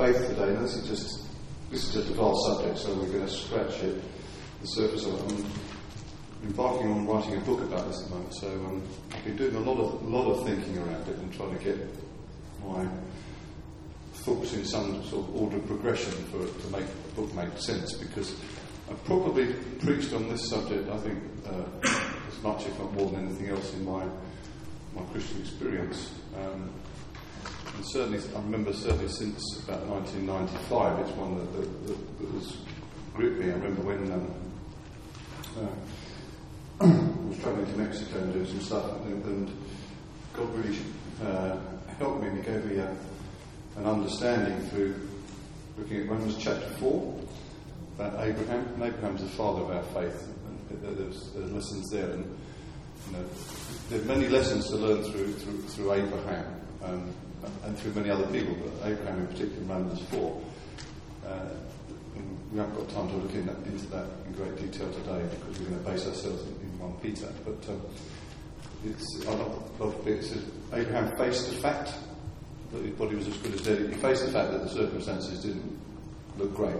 faith today. And this is just this is just a vast subject, so we're going to scratch it, the surface of it. I'm embarking on writing a book about this at the moment, so um, I've been doing a lot of lot of thinking around it and trying to get my thoughts in some sort of order of progression for it to make the book make sense. Because I've probably preached on this subject, I think, uh, as much, if not more than anything else, in my my Christian experience. Um, and certainly, I remember certainly since about 1995, it's one that, that, that, that has gripped me. I remember when um, uh, I was travelling to Mexico and doing some stuff, and, and God really uh, helped me and gave me a, an understanding through looking at Romans chapter 4 about Abraham. And Abraham's the father of our faith. And there's, there's lessons there. And you know, there are many lessons to learn through, through, through Abraham. Um, and through many other people, but Abraham in particular, Romans 4. Uh, we haven't got time to look in that, into that in great detail today because we're going to base ourselves in, in 1 Peter. But um, it's, Abraham faced the fact that his body was as good as dead. He faced the fact that the circumstances didn't look great,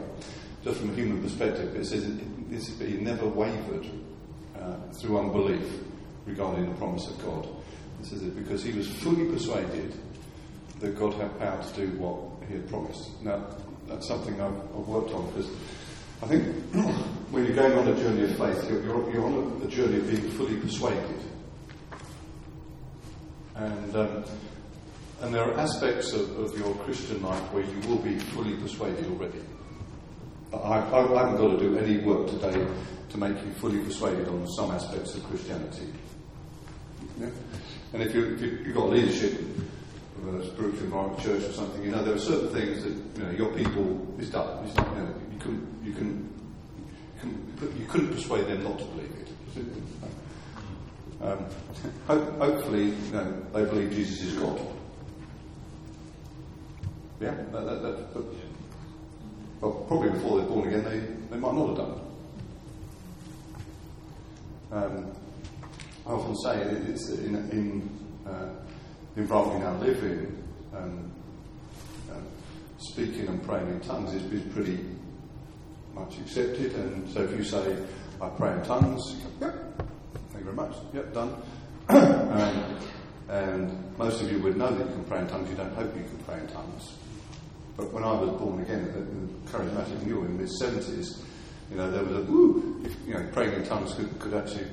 just from a human perspective. It says it, he never wavered uh, through unbelief regarding the promise of God. It says it because he was fully persuaded that God had power to do what He had promised. Now, that's something I've, I've worked on because I think when you're going on a journey of faith, you're, you're, on a, journey of being fully persuaded. And, um, and there are aspects of, of, your Christian life where you will be fully persuaded already. I, I, haven't got to do any work today to make you fully persuaded on some aspects of Christianity. Yeah? And if, you, if you, you've got leadership of a spiritual environment church or something, you know, there are certain things that you know your people done. It's not, you know, you can you can you, couldn't persuade them not to believe it. Um, hopefully, you know, they believe Jesus is God. Yeah, that, that, that, probably before they're born again, they, they might not have done. Um, I often say it's in, in uh, involved in our living, um, uh, speaking and praying in tongues is, pretty much accepted. And so if you say, I pray in tongues, yep, thank you very much, yep, done. um, and most of you would know that you can pray in tongues, you don't hope you can pray in tongues. But when I was born again, the charismatic mule in the mid 70s, you know, there was a, woo, if, you know, praying in tongues could, could actually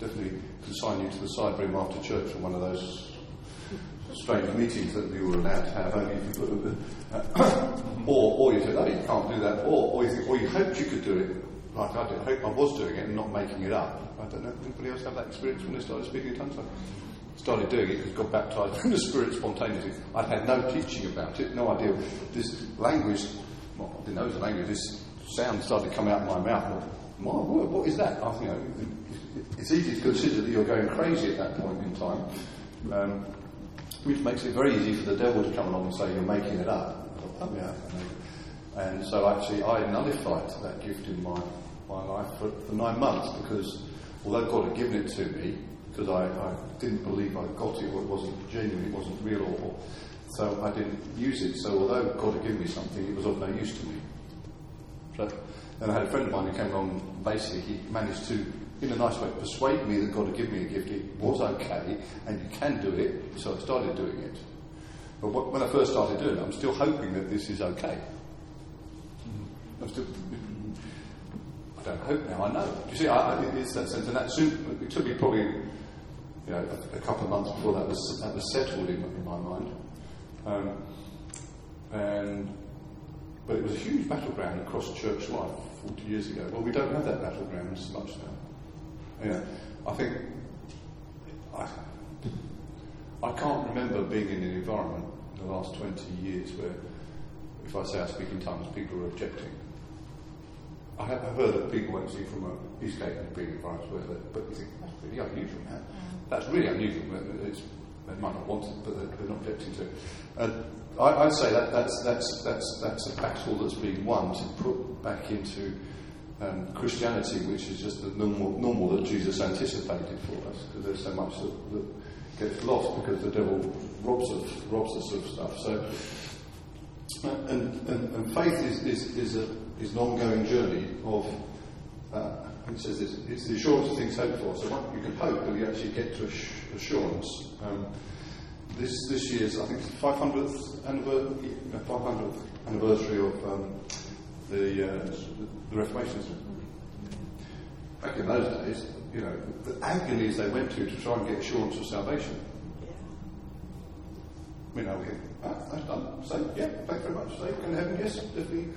definitely consign you to the side room after church for one of those strange meetings that we were allowed to have only if you put uh, or, or you said, oh, you can't do that, or, or, you think, or you hoped you could do it like I did. I hope I was doing it and not making it up. I don't know, if anybody else have that experience when they started speaking in tongues? I started doing it because got baptized in the Spirit spontaneously. I'd had no teaching about it, no idea. This language, well, I didn't know it was a language, this sound started coming out of my mouth. My word, what is that? I, you know, it's easy to consider that you're going crazy at that point in time. Um, which makes it very easy for the devil to come along and say, You're making it up. And so actually, I nullified that gift in my, my life for, for nine months because although God had given it to me, because I, I didn't believe I got it or it wasn't genuine, it wasn't real, or, so I didn't use it. So although God had given me something, it was of no use to me. So then I had a friend of mine who came along, basically, he managed to in a nice way, persuade me that God had given me a gift. It was okay, and you can do it. So I started doing it. But what, when I first started doing it, I'm still hoping that this is okay. I'm still. I don't hope now. I know. You see? I, it's that sense, and that soon, it took me probably, you know, a, a, couple of months before that was that was settled in, in my mind. Um, and but it was a huge battleground across church life 40 years ago. Well, we don't have that battleground as much now. You know, I think I, I can't remember being in an environment in the last 20 years where if I say I speak in tongues, people are objecting. I have heard of people see from a Eastgate and being environments where they, but you think that's really unusual now. That's really unusual. It's, they might not want it, but they're, they're not objecting to it. And I, would say that that's, that's, that's, that's a battle that's been won to put back into um, Christianity, which is just the normal, normal that Jesus anticipated for us, because there's so much that, that, gets lost because the devil robs us, robs us of stuff. So and, and, and faith is, is, is, a, is an ongoing journey of, uh, it says this, it's the assurance of things hoped for. So you can hope that you actually get to assurance. Um, this, this year's, I think, 500th anniversary, 500th anniversary of um, the, uh, the Reformation. Back in those days, you know, the agonies they went to to try and get assurance of salvation. We know, we think, ah, that's done. Saved, yeah, thank you very much. Saved, to heaven, yes, definitely.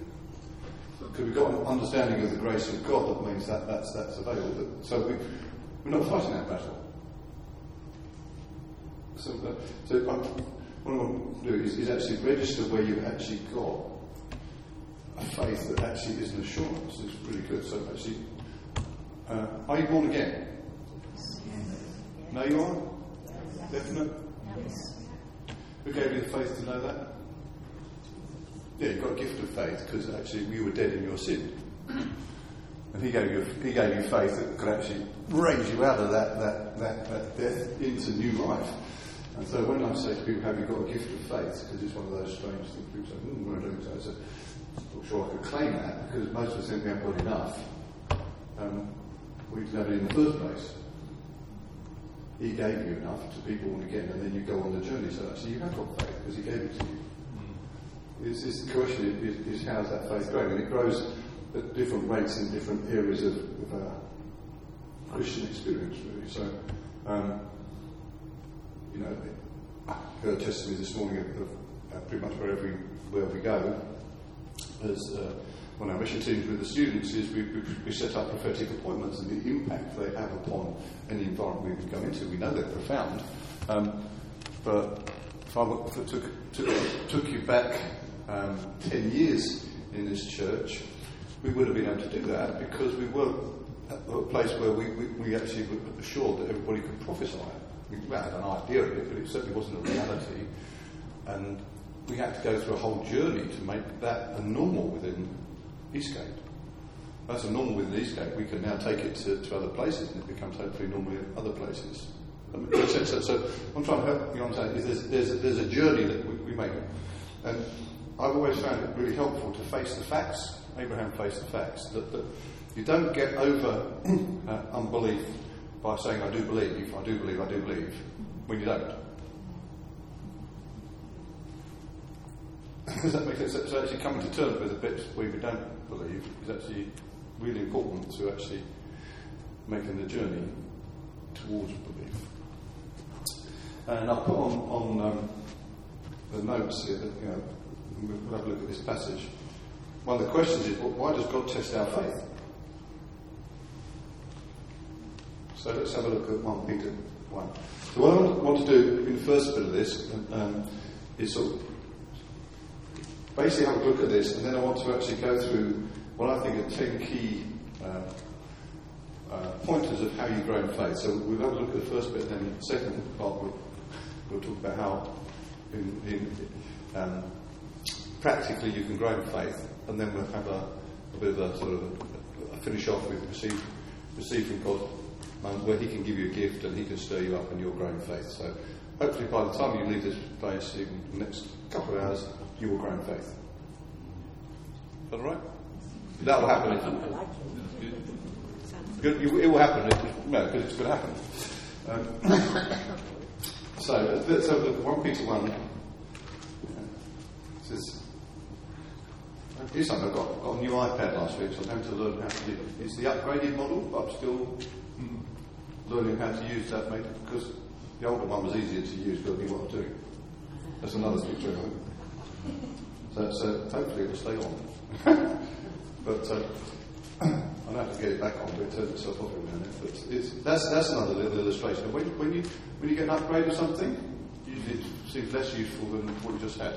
Because we've got an understanding of the grace of God that means that that's, that's available. So we, we're not fighting that battle. So, uh, so um, what I want to do is, is actually register where you've actually got a faith that actually is an assurance. It's really Uh, are you born again? No, you are? Definite? Yes. Who gave you the faith to know that? Yeah, you got a gift of faith because actually you were dead in your sin. And he gave you, he gave you faith that could actually raise you out of that, that, that, that death into new life. And so when I say to people, have you got a gift of faith? Because it's one of those strange things people say, mm, we're doing so. I said, I'm not sure I could claim that because most of us think we haven't got enough. Um, we didn't have it in the first place. He gave you enough to be born again, and then you go on the journey. So actually, you have got faith because He gave it to you. Mm. It's, it's the question is, is, how's that faith growing? And it grows at different rates in different areas of, of our Christian experience, really. So, um, you know, I heard testimony this morning of, of uh, pretty much wherever we, where we go, as uh, on our mission teams with the students is we, we, set up prophetic appointments and the impact they have upon any environment we go into. We know they're profound. Um, but if I, if I took, took, took, you back um, 10 years in this church, we would have been able to do that because we were at a place where we, we, we actually were assured that everybody could prophesy. We had an idea of it, but it certainly wasn't a reality. And we had to go through a whole journey to make that a normal within Eastgate. That's a normal within Eastgate. We can now take it to, to other places and it becomes hopefully normal in other places. So, so, so, I'm trying to help, you know what I'm saying, is there's, there's, a, there's a journey that we, we make. And I've always found it really helpful to face the facts. Abraham faced the facts. That, that you don't get over uh, unbelief by saying, I do believe, I do believe, I do believe, when you don't. Does that make sense? So actually coming to terms with the bits where we don't believe is actually really important to actually making the journey towards belief. And I'll put on, on um, the notes here that, you know, we'll have a look at this passage. One of the questions is, well, why does God test our faith? So let's have a look at 1 Peter 1. So what I want to do in the first bit of this um, is sort of basically have a look at this, and then I want to actually go through what I think are 10 key uh, uh, pointers of how you grow in faith. So we'll have a look at the first bit, and then the second part we'll, we'll talk about how in, in, um, practically you can grow in faith, and then we'll have a, a bit of a sort of a, a finish off with receive, receive from God, um, where He can give you a gift and He can stir you up and you'll faith. So hopefully by the time you leave this place, in the next couple of hours, you will grow in faith. Is that all right? That will happen. Good, it will happen. no, because it's going to happen. Um, so, let's have a look at 1 Peter 1. Uh, says, Here's something I got, got a new iPad last week, so I'm having to learn how to do it. It's the upgraded model, but I'm still mm, learning how to use that, mate, because the older one was easier to use, but I knew what I'm doing. That's another too. So, so hopefully it'll stay on. but uh, I'll have to get it back on, but it turns itself off now and then. But it's, that's, that's another little illustration. When, when, you, when you get an upgrade or something, usually it seems less useful than what you just had.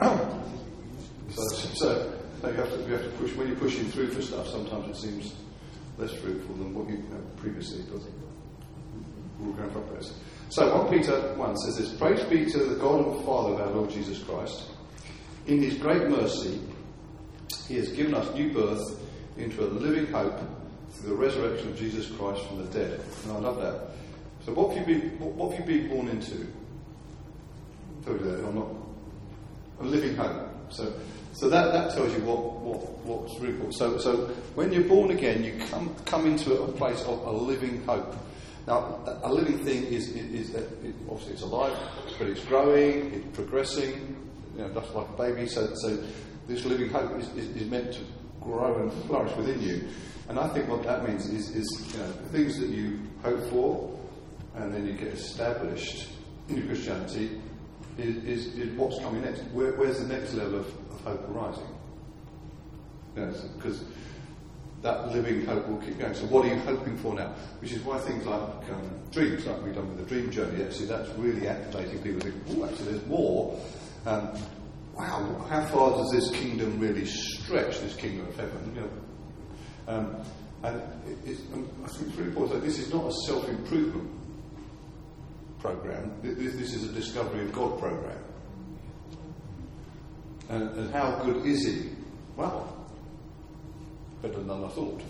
so, so, so you have to, you have to push, when you're pushing through for stuff, sometimes it seems less fruitful than what you had previously, for progress. So 1 Peter 1 says this Praise be to the God and Father of our Lord Jesus Christ. In his great mercy, he has given us new birth into a living hope through the resurrection of Jesus Christ from the dead. And I love that. So what have you been, what have you been born into? or not? A living hope. So, so that, that tells you what, what, what's really. So, so when you're born again, you come, come into a place of a living hope. Now, a living thing is, is, is it, obviously it's alive, but it's growing, it's progressing, you know, just like a baby. So, so this living hope is, is, is meant to grow and flourish within you. And I think what that means is, is you know, things that you hope for and then you get established in your Christianity is, is, is what's coming next. Where, where's the next level of hope arising? Because that living hope will keep going. So, what are you hoping for now? Which is why things like um, dreams, like we've done with the dream journey, actually, that's really activating people to think, oh, actually, there's more. Um, wow, how far does this kingdom really stretch, this kingdom of heaven? You know, um, and it, um, I think it's really important this is not a self improvement program, this, this, is a discovery of God program. And, and how good is He? Well, better than I thought.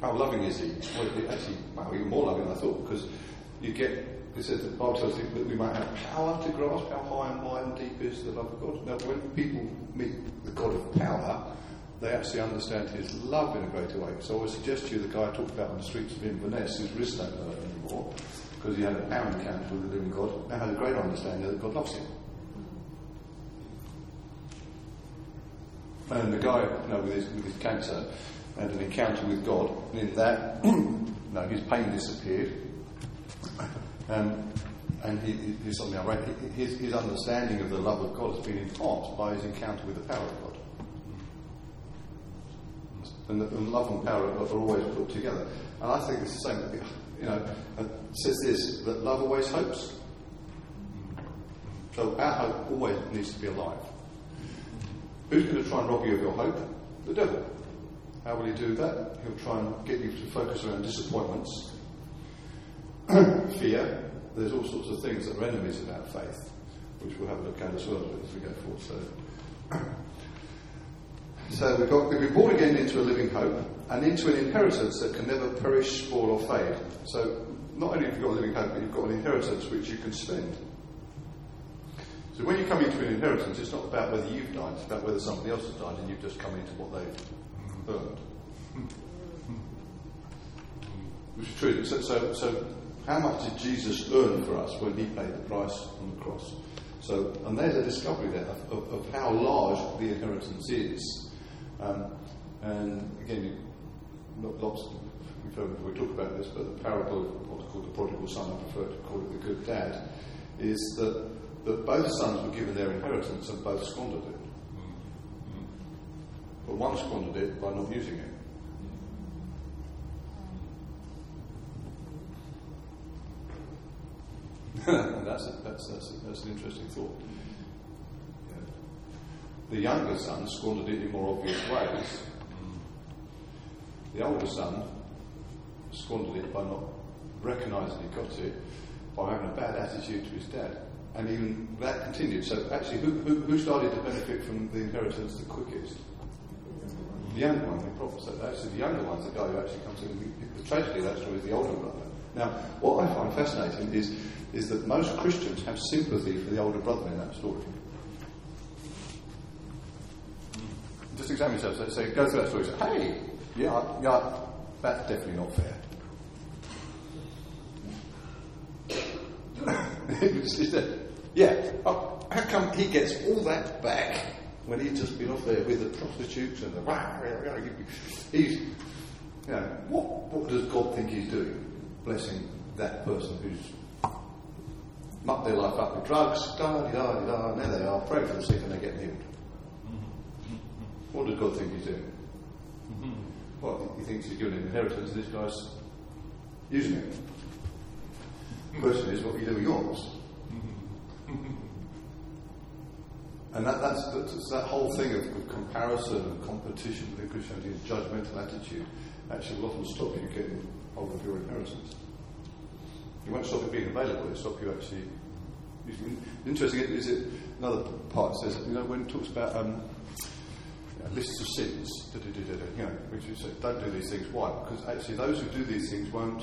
How loving is He? Well, actually, wow, even more loving than I thought, because you get it says that Bible tells us that we might have power to grasp how high and wide and deep is the love of God. Now, when people meet the God of power, they actually understand his love in a greater way. So I would suggest to you the guy I talked about on the streets of Inverness, whose wrist don't hurt anymore, because he had a power encounter with the living God, now has a great understanding that God loves him. And the guy, you know, with his, with his cancer, had an encounter with God, and in that, you know, his pain disappeared. Um, and he, he, something I read, his, his understanding of the love of God has been enhanced by his encounter with the power of God. And, and love and power are, always put together. And I think it's the same. You know, it says this that love always hopes. So our hope always needs to be alive. Who's going to try and rob you of your hope? The devil. How will he do that? He'll try and get you to focus around disappointments, fear. There's all sorts of things that are enemies of our faith, which we'll have a look at as well as we go forward. So, so we've got we've been born again into a living hope and into an inheritance that can never perish, spoil, or fade. So not only have you got a living hope, but you've got an inheritance which you can spend. So when you come into an inheritance, it's not about whether you've died, it's about whether somebody else has died and you've just come into what they've earned. Which is true. So, so, so how much did Jesus earn for us when he paid the price on the cross? So, and there's a discovery there of, of, of how large the inheritance is. Um, and again, lots, we've heard we talk about this, but the parable of what's called the prodigal son, I prefer to call it the good dad, is that, that both sons were given their inheritance and both squandered it. But one squandered it by not using it. and that's, a, that's, that's, a, that's an interesting thought. The younger son squandered it in more obvious ways. The older son squandered it by not recognising he got it, by having a bad attitude to his dad. And even that continued. So actually, who, who, who started to benefit from the inheritance the quickest? The younger one, the prophet said. Actually, the younger one's the guy who actually comes in. The tragedy of that story is the older brother. Now, what I find fascinating is, is that most Christians have sympathy for the older brother in that story. Just examine yourself. So, go through that story. Say, hey, yeah, yeah, that's definitely not fair. yeah, oh, how come he gets all that back when he's just been off there with the prostitutes and the. He's. You know, what, what does God think he's doing? Blessing that person who's mucked their life up with drugs, da da da da, and there they are, praying for the sick and they get healed. What does God think he's doing? Mm-hmm. Well, he thinks he's given an inheritance, and this guy's using it. The question is, what you do with yours? And that, that's, that's, that whole thing of, of, comparison and competition within Christianity and judgmental attitude actually will often stop you getting hold of your inheritance. It won't stop it being available, it'll stop you actually. Interesting, is it another part says, you know, when it talks about um, lists of sins, you know, which you say, don't do these things. Why? Because actually, those who do these things won't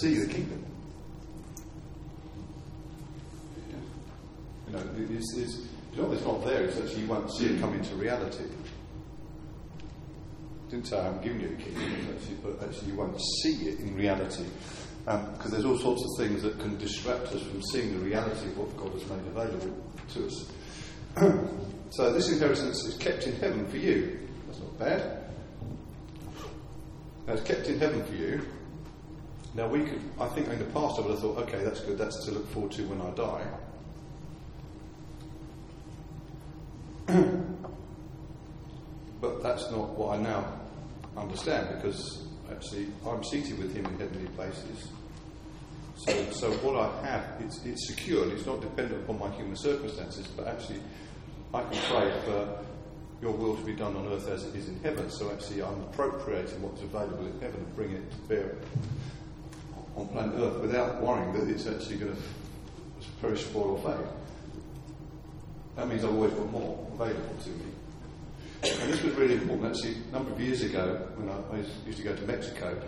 see the kingdom. It's, it's, you know, it's not there. It's actually you won't see it come into reality. didn't say I haven't given you a kingdom, actually, but actually you won't see it in reality. Because um, there's all sorts of things that can distract us from seeing the reality of what God has made available to us. so this inheritance is kept in heaven for you. That's not bad. Now, it's kept in heaven for you. Now, we could, I think in the past I would have thought, okay, that's good, that's to look forward to when I die. but that's not what I now understand because actually I'm seated with him in heavenly places. So, so what I have, it's, it's secure and it's not dependent upon my human circumstances, but actually I can pray for your will to be done on earth as it is in heaven. So actually I'm appropriating what's available in heaven and bringing it to bear on planet earth without worrying that it's actually going to perish, spoil, or fade. That means I've always got more available to me. And this was really important. Actually, a number of years ago, when I, I used to go to Mexico,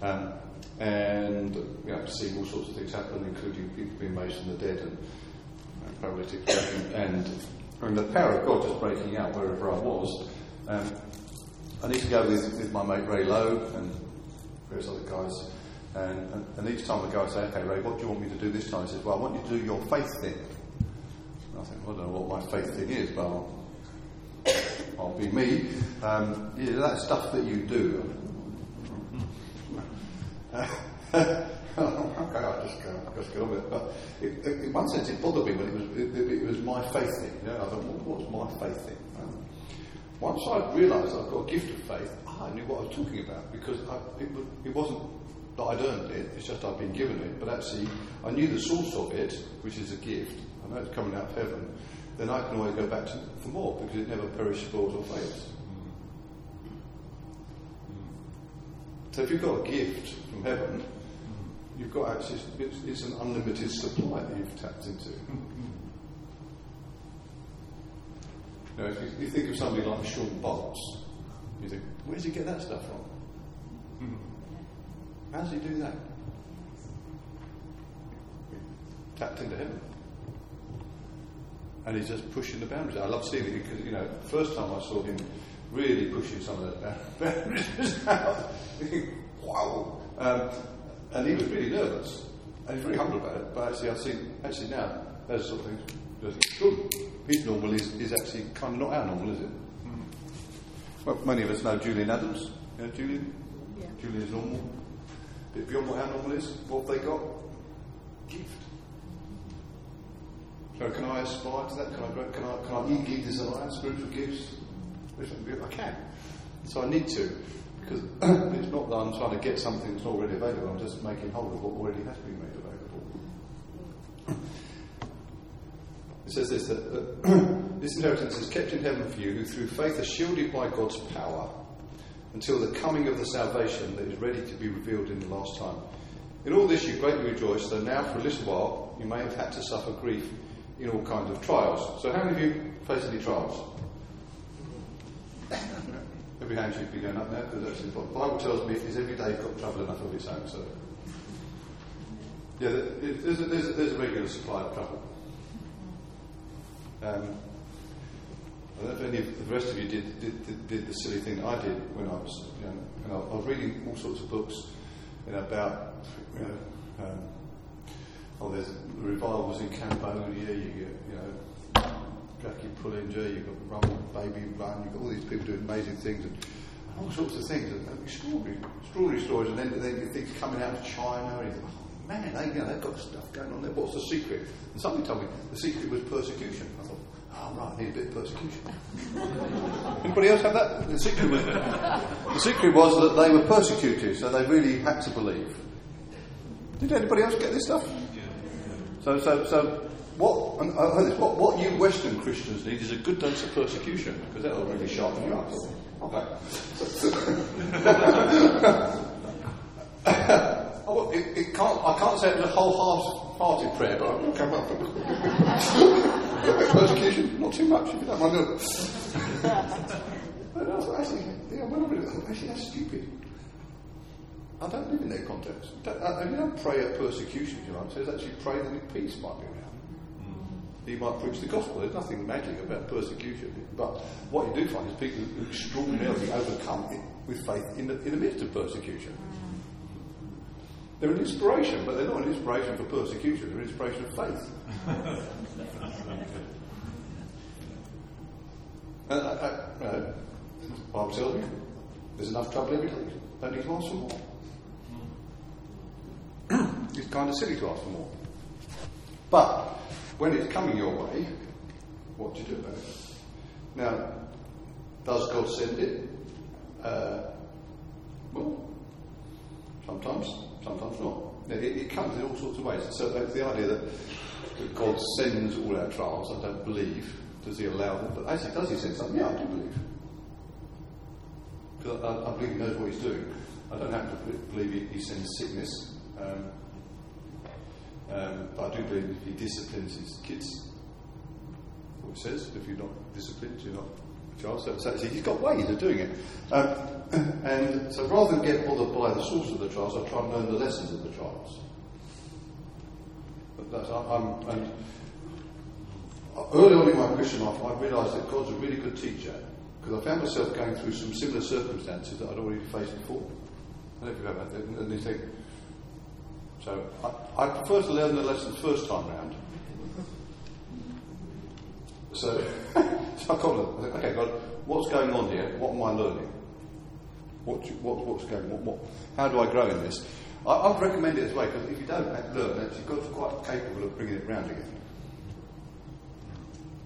um, and you know, seeing all sorts of things happen, including people being raised from the dead and uh, paralytics, and, and the power of God just breaking out wherever I was. Um, I need to go with, with my mate Ray Lowe and various other guys. And, and, and, each time I go, I say, okay, Ray, what do you want me to do this time? He says, well, I want you to do your faith thing. I think, well, I don't know what my faith thing is, but I'll, I'll be me. Um, yeah, that stuff that you do. okay, I'll just go, I'll just go with it. But in one sense, it bothered me when it was, it, it was my faith thing. You know? I thought, what, what's my faith thing? Once I realised I've got a gift of faith, I knew what I was talking about because I, it, it wasn't that I'd earned it, it's just I'd been given it, but actually I knew the source of it, which is a gift. I know it's coming out of heaven then I can always go back to, for more because it never perishes, spoils, or fades. So if you've got a gift from heaven, you've got access, it's, it's an unlimited supply that you've tapped into. You know, if you, you, think of somebody like Shawn Bolz, you think, where does he get that stuff from? How does he do that? Tapped into heaven and he's just pushing the boundaries. I love seeing it because, you know, the first time I saw him really pushing some of those boundaries out, wow. Um, and he was really nervous, and he's very humble about it, but actually I see, actually now, those sort of things, good. His normal is, is actually kind of not our normal, is it? Mm-hmm. Well, many of us know Julian Adams. You know Julian? Yeah. Julian is normal. But beyond what our normal is, what have they got? Gift. So can I aspire to that? Can I, can I, can I e-give desire spiritual gifts? I can. So I need to. Because it's not that I'm trying to get something that's already available, I'm just making hold of what already has been made available. It says this that, that this inheritance is kept in heaven for you, who through faith are shielded by God's power until the coming of the salvation that is ready to be revealed in the last time. In all this you greatly rejoice, though now for a little while you may have had to suffer grief in all kinds of trials. So, how many of you face any trials? Every hand should be going up now because that's important. The Bible tells me is every day got trouble enough of its own. So, yeah, there's a, there's a, there's a regular supply of trouble. Um, I don't know if any of the rest of you did, did, did, did the silly thing I did when I was young. You know, I was reading all sorts of books you know, about you know, um, oh, there's revivals in Cambodia, you get, you know, Jackie Pullinger, you've got Run Baby Run, you've got all these people doing amazing things and, all sorts of things, and, extraordinary, extraordinary stories, and then, then think coming out of China, and you think, oh man, they, you know, they've got stuff going on there, what's the secret? And somebody told me the secret was persecution. I thought, oh right, I need a bit of persecution. Anybody else have that? The secret was, the secret was that they were persecuted, so they really had to believe. Did anybody else get this stuff? So, so, so what, what, what you Western Christians need is a good dose of persecution, because that'll really sharpen you up. Okay. oh, it, it can't, I can't say it was a wholehearted prayer, but I'll come up. bit persecution, not too much, if you don't mind actually, yeah, I it, actually, that's stupid. I don't live in their context. I, I, don't pray at persecution, you know. It says actually pray that peace might be around. Mm-hmm. You might preach the gospel. There's nothing magic about persecution. But what you do find is people who extraordinarily overcome it with faith in the, in the midst of persecution. They're an inspiration, but they're not an inspiration for persecution, they're an inspiration of faith. and, uh, uh, uh, Bible tells you there's enough trouble every day. Don't need to ask for more. Kind of silly to ask for more. But when it's coming your way, what do you do about it? Now, does God send it? Uh, well, sometimes, sometimes not. It, it, comes in all sorts of ways. So that's the idea that, God sends all our trials. I don't believe. Does He allow them? But actually, does He send something? Yeah, I do believe. Because I, I, believe He knows what He's doing. I don't have to believe He, he sends sickness. Um, um, but I do believe if he disciplines his kids, what it says, if you're not disciplined, you're not a child. So, so he's got ways of doing it. Um, and so rather than get bothered by the source of the trials, I try and learn the lessons of the trials. But that's, I, am and early on in my Christian life, I realised that God's a really good teacher because I found myself going through some similar circumstances that I'd already faced before. I don't know if you've ever had that. And think, so I, I prefer to learn the lessons first time round. So, so I call it, okay, God, what's going on here? What am I learning? What, what, what's going on? What, how do I grow in this? I, I would recommend it as well, because if you don't learn it, you've got to be quite capable of bringing it round again.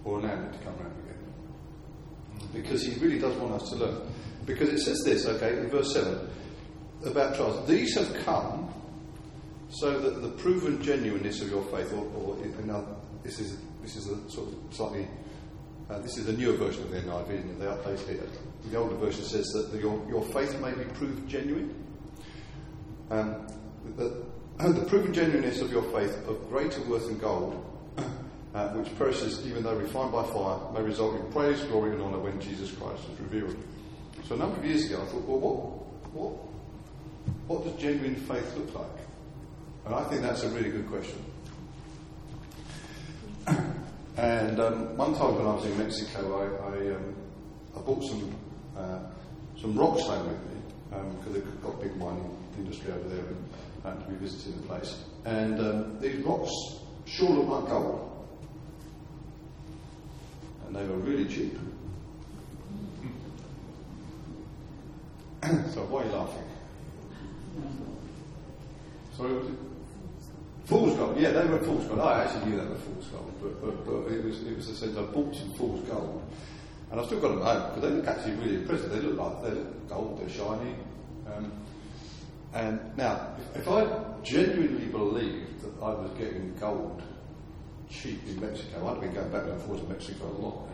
Or allowing it to come round again. Because he really does want us to learn. Because it says this, okay, in verse 7, about trials. These have come so that the proven genuineness of your faith, or, or this is this is a sort of slightly uh, this is the newer version of the NIV, and they updated it. The older version says that the, your, your faith may be proved genuine. Um, the, the proven genuineness of your faith, of greater worth than gold, uh, which perishes even though refined by fire, may result in praise, glory, and honour when Jesus Christ is revealed. So a number of years ago, I thought, well, what, what, what does genuine faith look like? And I think that's a really good question. and um, one time when I was in Mexico, I, I, um, I bought some uh, some rocks home with me because um, they've got a big mining industry over there and I had to be visiting the place. And um, these rocks sure look like gold. And they were really cheap. so why are you laughing? Sorry, was it? Fool's gold, yeah, they were fool's gold. I actually knew they were fool's gold, but, but, but it was it was a sense I bought some fool's gold, and I've still got them home because they look actually really impressive. They look like they look gold, they're shiny. Um, and now, if, I genuinely believed that I was getting gold cheap in Mexico, I'd have been going back and forth to Mexico a lot,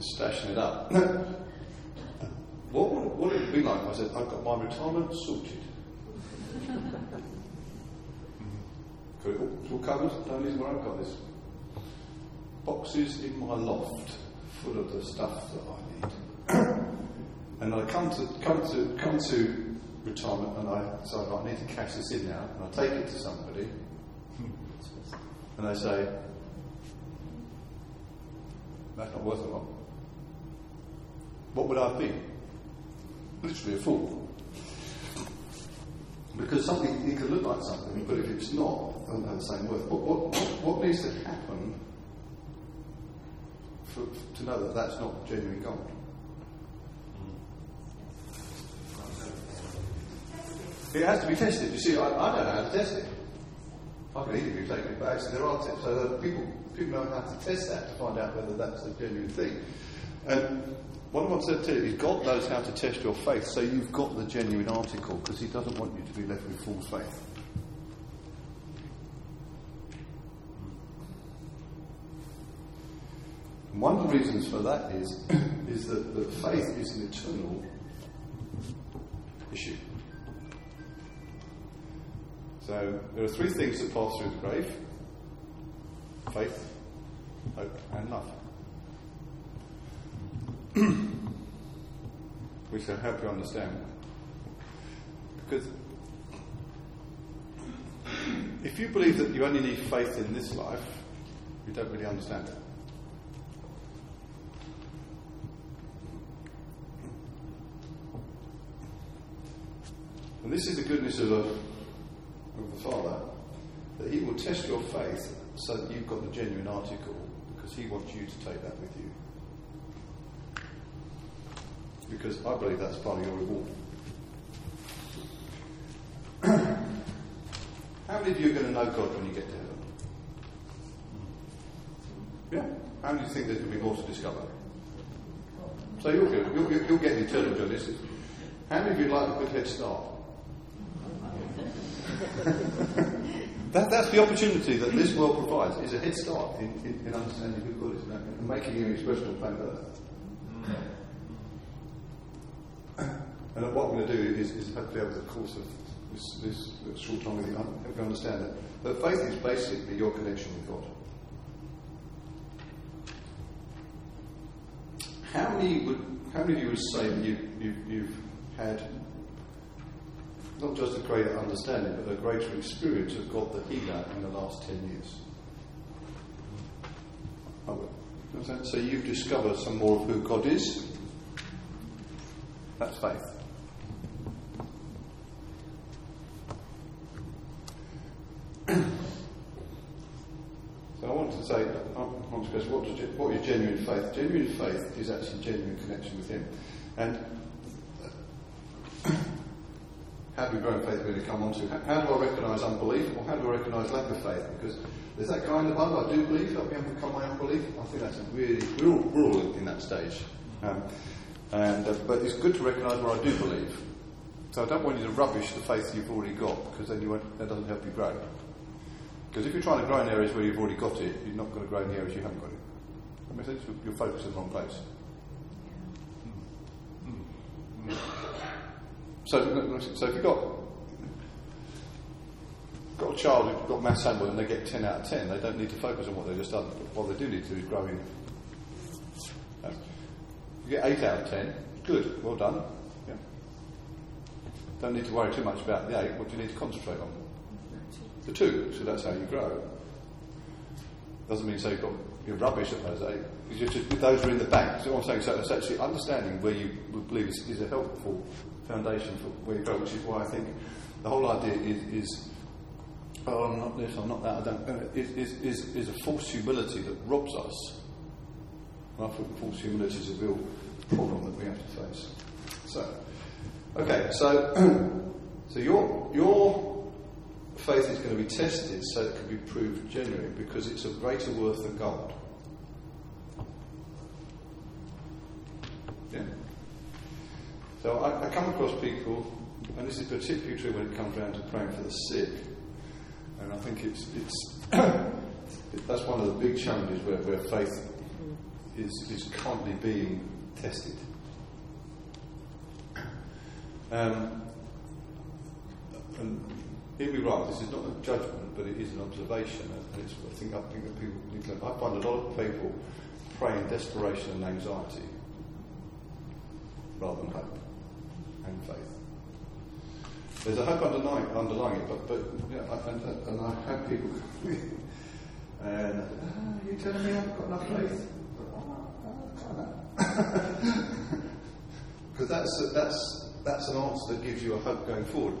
stashing it up. what would, what would it be like if I said, I've got my retirement sorted? It's all covered. Don't lose where I've got this. Boxes in my loft full of the stuff that I need. and I come to come to come to retirement and I say I need to cash this in now and I take it to somebody and they say that's not worth a lot. What would I be? Literally a fool. Because something, it could look like something, but if it's not, have the same worth. What, what, what needs to happen for, to know that that's not genuine gold? It has to be tested. You see, I, I don't know how to test it. I can easily take it, but actually there are tips. So people, people know how to test that to find out whether that's a genuine thing. And what I want to tell is God knows how to test your faith, so you've got the genuine article because He doesn't want you to be left with false faith. And one of the reasons for that is, is that, that faith is an eternal issue. So there are three things that pass through the grave faith, hope, and love. which will help you understand. Because if you believe that you only need faith in this life, You don't really understand it. And this is the goodness of, a, of the Father, that He will test your faith so that you've got the genuine article, because He wants you to take that with you. Because I believe that's part of your reward. How many of you are going to know God when you get to heaven? Yeah? How many think there's going to be more to discover? So you'll get, you'll, you'll get the eternal. How many of you like a good head start? that, that's the opportunity that this world provides, is a head start in, in, in understanding who God is and making him expression on planet Earth. And what I'm going to do is, is hopefully over the course of this, this short time with you, understand that, that faith is basically your connection with God. How many would, how many of you would say that you, you, you've had not just a greater understanding, but a greater experience of God the healer in the last 10 years. Oh, so you've discovered some more of who God is. That's faith. so I want to say, I want to go, what, what is genuine faith? Is actually genuine connection with Him. And how do we grow in faith we're going to come on to? How, do I recognise unbelief or how do I recognise lack of faith? Because there's that guy in the Bible, I do believe, help me overcome my unbelief. I think that's a really, we're all, we're all in that stage. Um, and, uh, but it's good to recognise where I do believe. So I don't want you to rubbish the faith you've already got because then you won't, that doesn't help you grow. Because if you're trying to grow in areas where you've already got it, you're not going to grow in the areas you haven't got it. That sense? You're focused in the wrong place. Mm. Mm. So, so if you've got got a child who's got maths homework and they get 10 out of 10, they don't need to focus on what they've just done. What they do need to do is grow in. You get 8 out of 10, good, well done. Yeah. Don't need to worry too much about the 8, what do you need to concentrate on? The 2, so that's how you grow. Doesn't mean say you've got you're rubbish at those 8. It's just, those are in the bank. So I'm saying, so it's actually understanding where you believe is, is a helpful foundation for where you go, which is why I think the whole idea is, is oh, I'm not this, I'm not that, I don't, uh, is, is, is, a false humility that robs us. And I think false humility is a real problem that we have to face. So, okay, so, so your, your faith is going to be tested so it can be proved genuine because it's of greater worth than gold. Yeah. So I, I, come across people, and this is particularly true when it comes around to praying for the sick. And I think it's, it's that's one of the big challenges where, where faith is, is currently being tested. Um, and hear me right, this is not a judgment, but it is an observation. And it's, I think I think that people. I find a lot of people pray in desperation and anxiety rather than hope and faith. There's a hope underlying, underlying it, but, but I, and, and I have people and ah, you telling me I haven't got enough faith? Because that's, that's, that's an answer that gives you a hope going forward.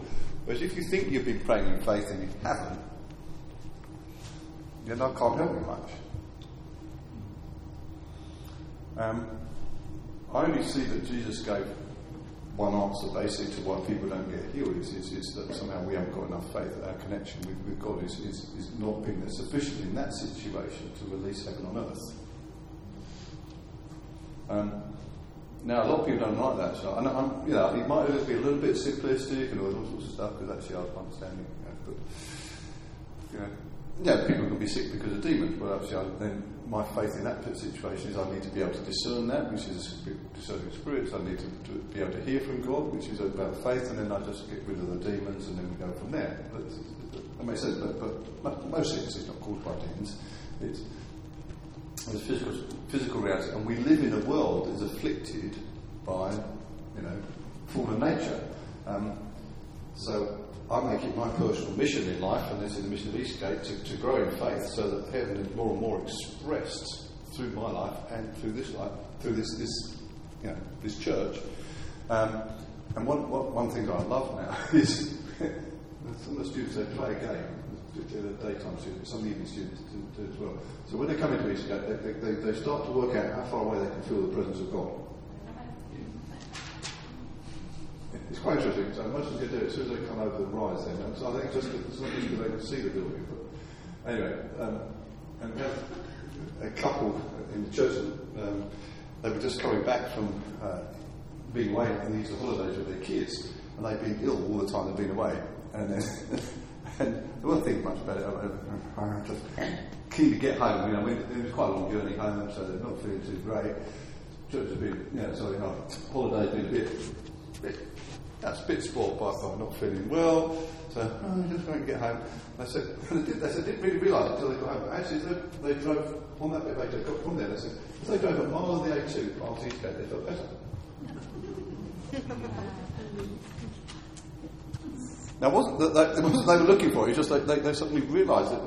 Whereas if you think you've been praying in faith and you haven't, then I can't help you much. Um, I only see that Jesus gave one answer basically to why people don't get healed is, is, is, that somehow we haven't got enough faith that our connection with, with God is, is, is not being sufficient in that situation to release heaven on earth. Um, now, a lot of people don't like that. So, and I'm, you know, it might be a little bit simplistic and all sorts of stuff because actually I'm understanding. You know, but, you know, yeah, people can be sick because of demons, but obviously I, then my faith in that situation is I need to be able to discern that, which is discerning spirits. I need to, to, be able to hear from God, which is about faith, and then I just get rid of the demons, and then we go from there. But, that makes sense. But, but most sickness is not caused by demons. It's, it's physical, physical reality, and we live in a world that is afflicted by, you know, fallen nature. Um, so I make it my personal mission in life, and this is the mission of Eastgate, to, to grow in faith so that heaven is more and more expressed through my life and through this life, through this, this, you know, this church. Um, and one, one, one thing I love now is some of the students, they play a game. The daytime students, some evening students do, do as well. So when they come into Eastgate, they, they, they start to work out how far away they can feel the presence of God. It's quite interesting. So most of them do it as soon as they come over the rise. Then, so I think just it's not just because they can see the building. But anyway, um, and we have a couple in the church. Um, they were just coming back from uh, being away in the Easter holidays with their kids, and they'd been ill all the time they'd been away. And then, and they weren't thinking much about it. I'm just keen to get home. You know, it was quite a long journey home, so they're not feeling too great. Church has been, you know, sorry, you know, holiday's been a bit, bit that's a bit by, by not feeling well. So oh, I'm just going to get home. And I said, they, they said, didn't really realise it until they got home. But actually, they, they drove on that bit later, got from there. They said, if they drove a mile the A2 past Eastgate, they felt better. now, wasn't that, that, it wasn't they were looking for it, it's just they, they, they suddenly realised it.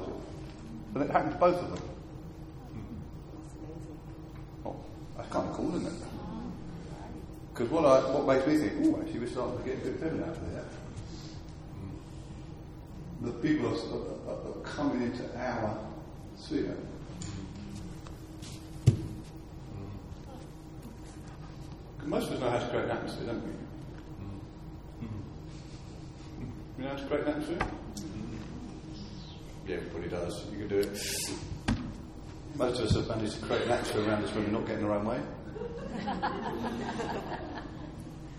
And it happened to both of them. Hmm. Oh, that's kind of cool, isn't it? Because what, I, what makes me think, oh, actually, we're starting to get a bit feminine out of there. Mm. The people are, are, are coming into our sphere. Mm. Most of us know how to create an atmosphere, don't we? Mm. You know how to create an atmosphere? Yeah, everybody does. You can do it. Most of us have managed to create an atmosphere around us when we're not getting our own way.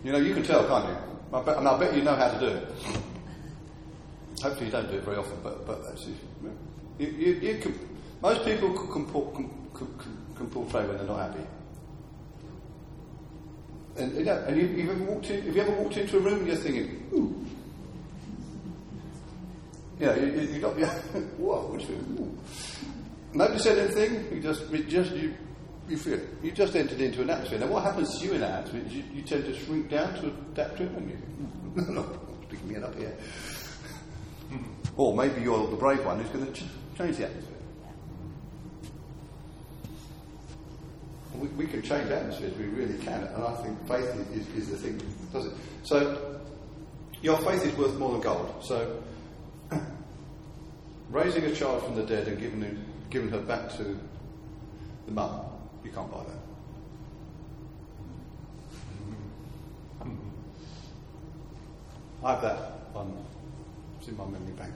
You know, you can tell, can't you? I bet, and I bet you know how to do it. Hopefully, you don't do it very often, but, but you, you, you can, most people can, can, can, can portray when they're not happy. And, you know, and you, have ever walked in, have you ever walked into a room and you're thinking, ooh. You know, you, you, got, yeah, ooh. Nobody said anything. You just, just, you, you feel it. You just entered into an atmosphere. Now, what happens to you in that atmosphere? You, you tend to shrink down to adapt to it, and you no, sticking me up here. or maybe you're the brave one who's going to ch- change the atmosphere. We, we, can change atmospheres, we really can, and I think faith is, is, the thing does it. So, your faith is worth more than gold. So, raising a child from the dead and giving, giving her back to the mum you can't buy that. I have that on, it's in my memory bank.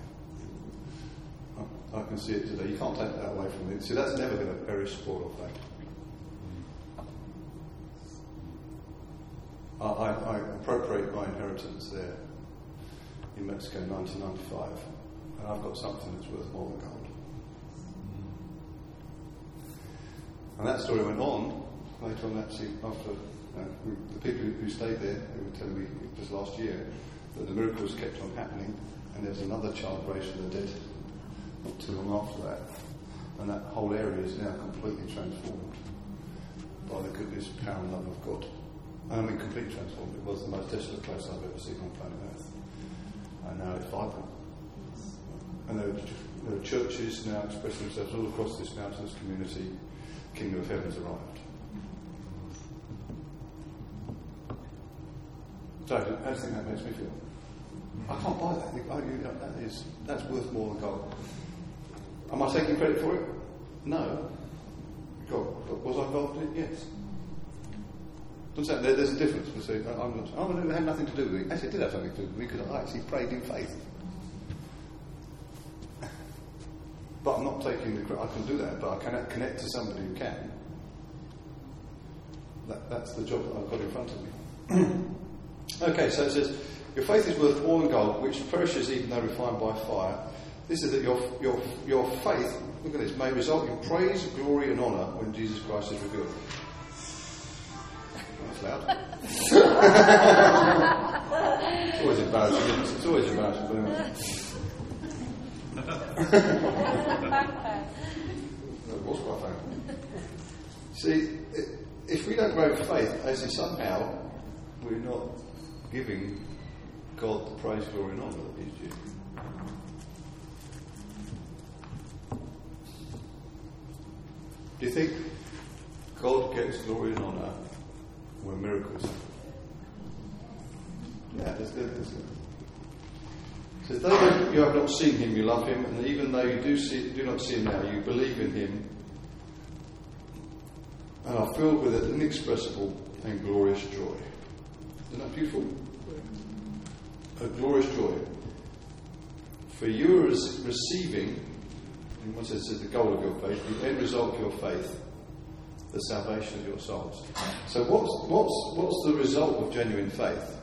I, can see it today. You can't take that away from me. See, that's never going to perish, spoil, or fade. I, I, I, appropriate my inheritance there in Mexico in 1995, and I've got something that's worth more than gold. And that story went on later on, actually, after uh, the people who stayed there, they were telling me just last year that the miracles kept on happening, and there was another child raised from the dead not too long after that. And that whole area is now completely transformed by the goodness, power, and love of God. I mean, completely transformed. It was the most desolate place I've ever seen on planet Earth. And now it's vibrant. And there are, there are churches now expressing themselves all across this mountainous community kingdom of heaven has arrived. So, how do you think that makes me feel? I can't buy that. Oh, you know, that is, that's worth more than gold. Am I taking credit for it? No. God, was I involved in it? Yes. There's a difference between I'm not, it had nothing to do with it. Actually, it did have something to do with it because I actually prayed in faith. But I'm not taking the credit. I can do that, but I cannot connect to somebody who can. That, that's the job that I've got in front of me. okay, so it says, Your faith is worth more than gold, which perishes even though refined by fire. This is that your, your, your faith, look at this, may result in praise, glory, and honour when Jesus Christ is revealed. That's loud. it's always embarrassing, It's always embarrassing, anyway was quite funny. See, if we don't grow in faith, as if somehow we're not giving God the praise, glory, and honour that is due. Do you think God gets glory and honour when miracles happen? Yeah, there's good. Good. So though you have not seen him, you love him, and even though you do, see, do not see him now, you believe in him and are filled with an inexpressible and glorious joy. Isn't that beautiful? A glorious joy. For you are receiving, in one sense, the goal of your faith, the end result of your faith, the salvation of your souls. So, what's, what's, what's the result of genuine faith?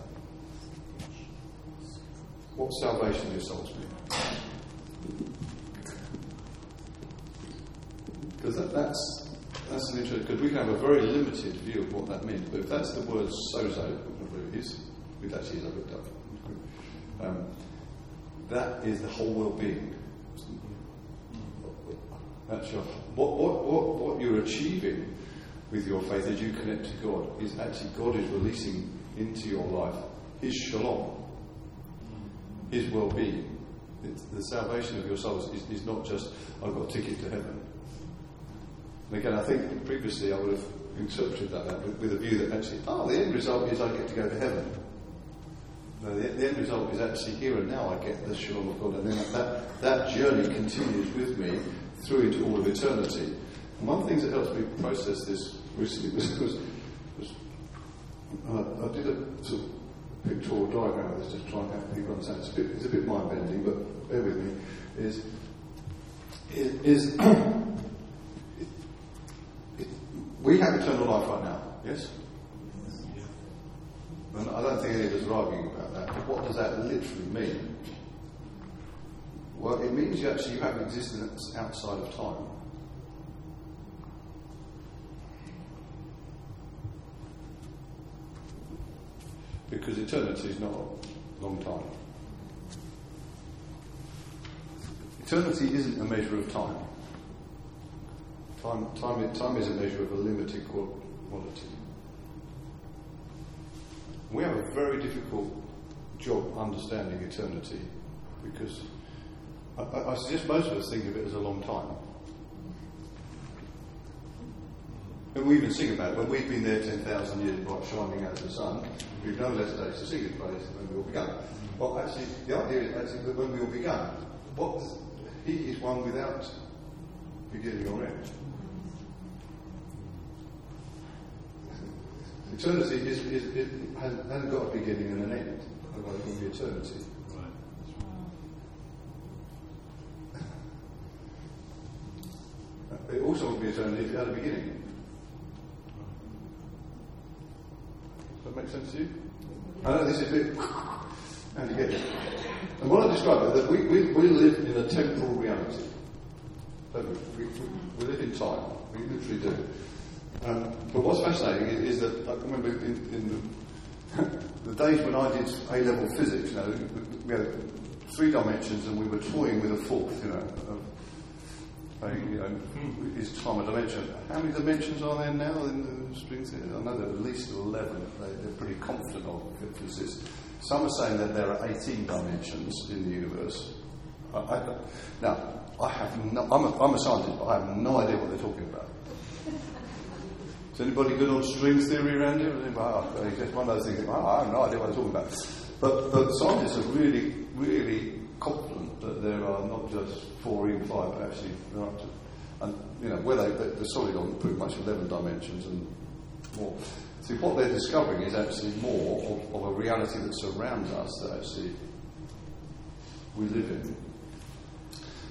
What's salvation of your souls mean? Because that, that's, that's an interesting, because we can have a very limited view of what that means. But if that's the word sozo, whatever it is, which actually is, I looked up, um, that is the whole well-being. That's your, what, what, what, what you're achieving with your faith as you connect to God is actually God is releasing into your life His shalom, His well being. The salvation of your souls is, is not just, I've got a ticket to heaven. And again, I think previously I would have interpreted that with, with a view that actually, oh, the end result is I get to go to heaven. No, the, the, end result is actually here and now I get the shalom of God, and then that, that journey continues with me through into all of eternity. And one of the things that helps me process this recently was, was, uh, I did a sort of pictorial diagram of this just to try and help people understand. It's a bit, it's a bit mind bending, but bear with me. Is, is, we have eternal life right now, yes? And I don't think any of us are arguing about that. But what does that literally mean? Well, it means you actually have existence outside of time. Because eternity is not a long time. Eternity isn't a measure of time. Time, time, time is a measure of a limited quality. We have a very difficult job understanding eternity because I, I, suggest most of us think of it as a long time. And we even sing about it. When we've been there 10,000 years, bright shining out the sun, we've no less days to sing it praise than when we all begun. Well, actually, the idea is actually that when we all began, what He is one without beginning or end. Eternity is, is, it has, hasn't got a beginning and an end. Otherwise, it wouldn't be eternity. It also would be eternity if it had a beginning. That make sense to you? I know this is a bit. How you get it? And what I describe is that we, we, we live in a temporal reality. We, we, we live in time. We literally do. Um, but what's fascinating is, is, that I remember in, in the, the, days when I did A level physics, you know, we had three dimensions and we were toying with a fourth, you know. Uh, you know, is time a dimension? How many dimensions are there now in the string theory? I know there are at least 11. They, are pretty confident of physicists. Some are saying that there are 18 dimensions in the universe. I, I, now, I have no, I'm, a, I'm a scientist, but I have no idea what they're talking about. Is anybody good on string theory around here? Oh, it's one of those things, oh, I have no idea what I'm talking about. But, but scientists are really, really confident that there are not just four and five, but actually there are up to, and you know, where they, they're solid on pretty much 11 dimensions and more. See, what they're discovering is actually more of, of a reality that surrounds us that actually we live in.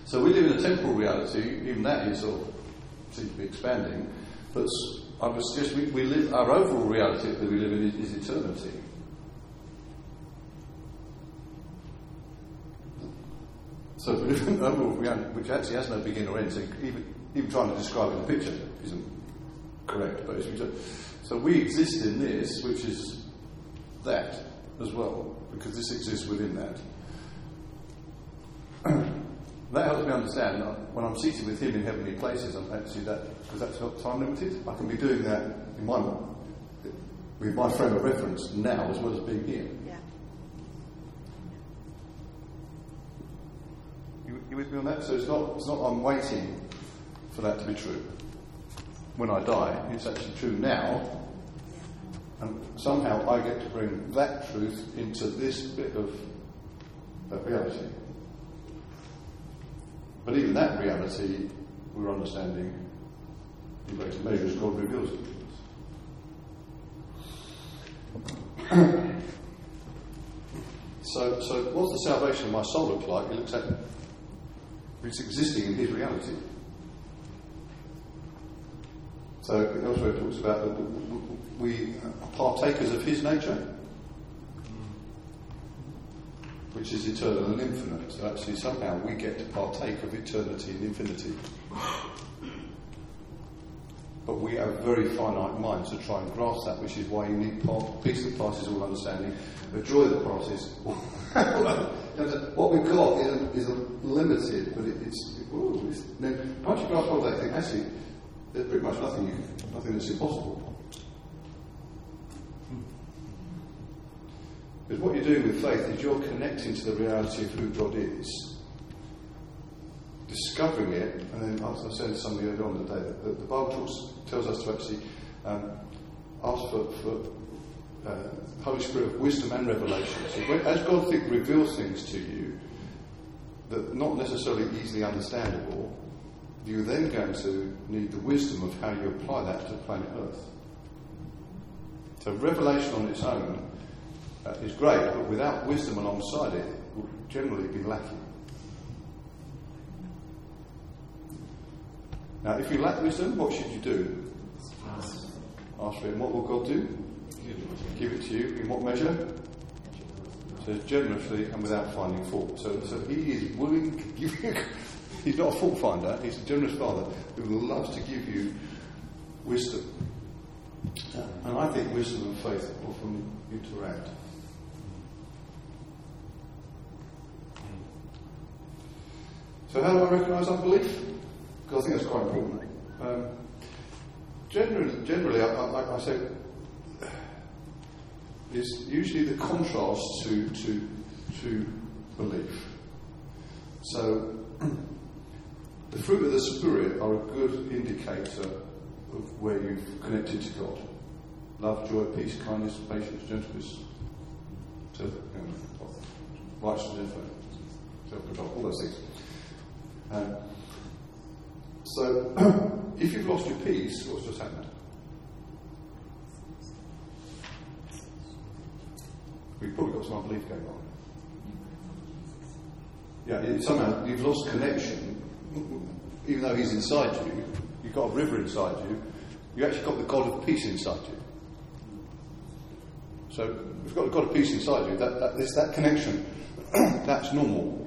So we live in a temporal reality, even that is sort of seems to be expanding, but I would suggest we, we live, our overall reality that we live in is, is eternity. So we live overall reality which actually has no beginning or end, so even, even trying to describe in a picture isn't correct, basically. So we exist in this, which is that as well, because this exists within that. That helps me understand that when I'm seated with Him in heavenly places, I'm actually that, because that's not time limited. I can be doing that in my, with my frame of reference now as well as being here. With me on that? So it's not, it's not I'm waiting for that to be true. When I die, it's actually true now. And somehow I get to bring that truth into this bit of, reality. But even that reality, we're understanding in greater measure as God reveals it to us. so, so what's the salvation of my soul look like? It looks at it's existing in His reality. So elsewhere it talks about that we are partakers of His nature, which is eternal and infinite. So actually, somehow we get to partake of eternity and infinity. But we have very finite minds to try and grasp that, which is why you need peace that passes all understanding, a joy that passes. what we've got is, a, is a limited, but it, it's, ooh, it's then once you grasp all that thing, actually, there's pretty much nothing you, nothing that's impossible. Because what you're doing with faith is you're connecting to the reality of who God is discovering it, and then as I said to somebody earlier on today, that the, the Bible talks, tells us to actually um, ask for, for uh, Holy Spirit of wisdom and revelation. So when, as God think, reveals things to you that not necessarily easily understandable, you're then going to need the wisdom of how you apply that to planet Earth. So revelation on its own uh, is great, but without wisdom alongside it, it will generally be lacking. Now, if you lack wisdom, what should you do? Ask. Ask for it. And what will God do? Give it to you. In what measure? So generously and without finding fault. So, so he is willing to give you. he's not a fault finder. He's a generous father who loves to give you wisdom. And I think wisdom and faith often interact. So how do I recognise unbelief? Because I think that's quite important. Um, generally, generally I, I, I say is usually the contrast to, to, to belief. So, the fruit of the Spirit are a good indicator of where you've connected to God. Love, joy, peace, kindness, patience, gentleness, self, righteousness, self-control, all those things. Um, so, if you've lost your peace, what's just happened? We've probably got some unbelief going on. Yeah, somehow you've lost connection, even though He's inside you. You've got a river inside you. You've actually got the God of peace inside you. So, you've got the God of peace inside you, that, that, that connection, that's normal.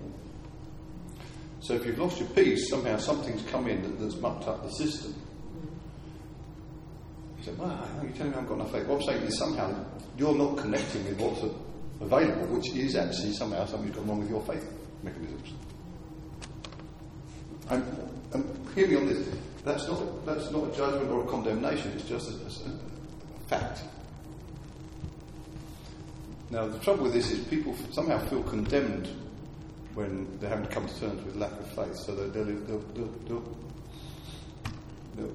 So if you've lost your peace, somehow something's come in that, that's mucked up the system. You say, well, you're telling me I've got enough faith. What I'm saying is somehow you're not connecting with what's available, which is actually somehow something's gone wrong with your faith mechanisms. And, and hear me on this. That's not, that's not a judgment or a condemnation, it's just a, a, fact. Now, the trouble with this is people somehow feel condemned when they're having to come to terms with lack of faith. So they'll, they'll, they'll, they'll,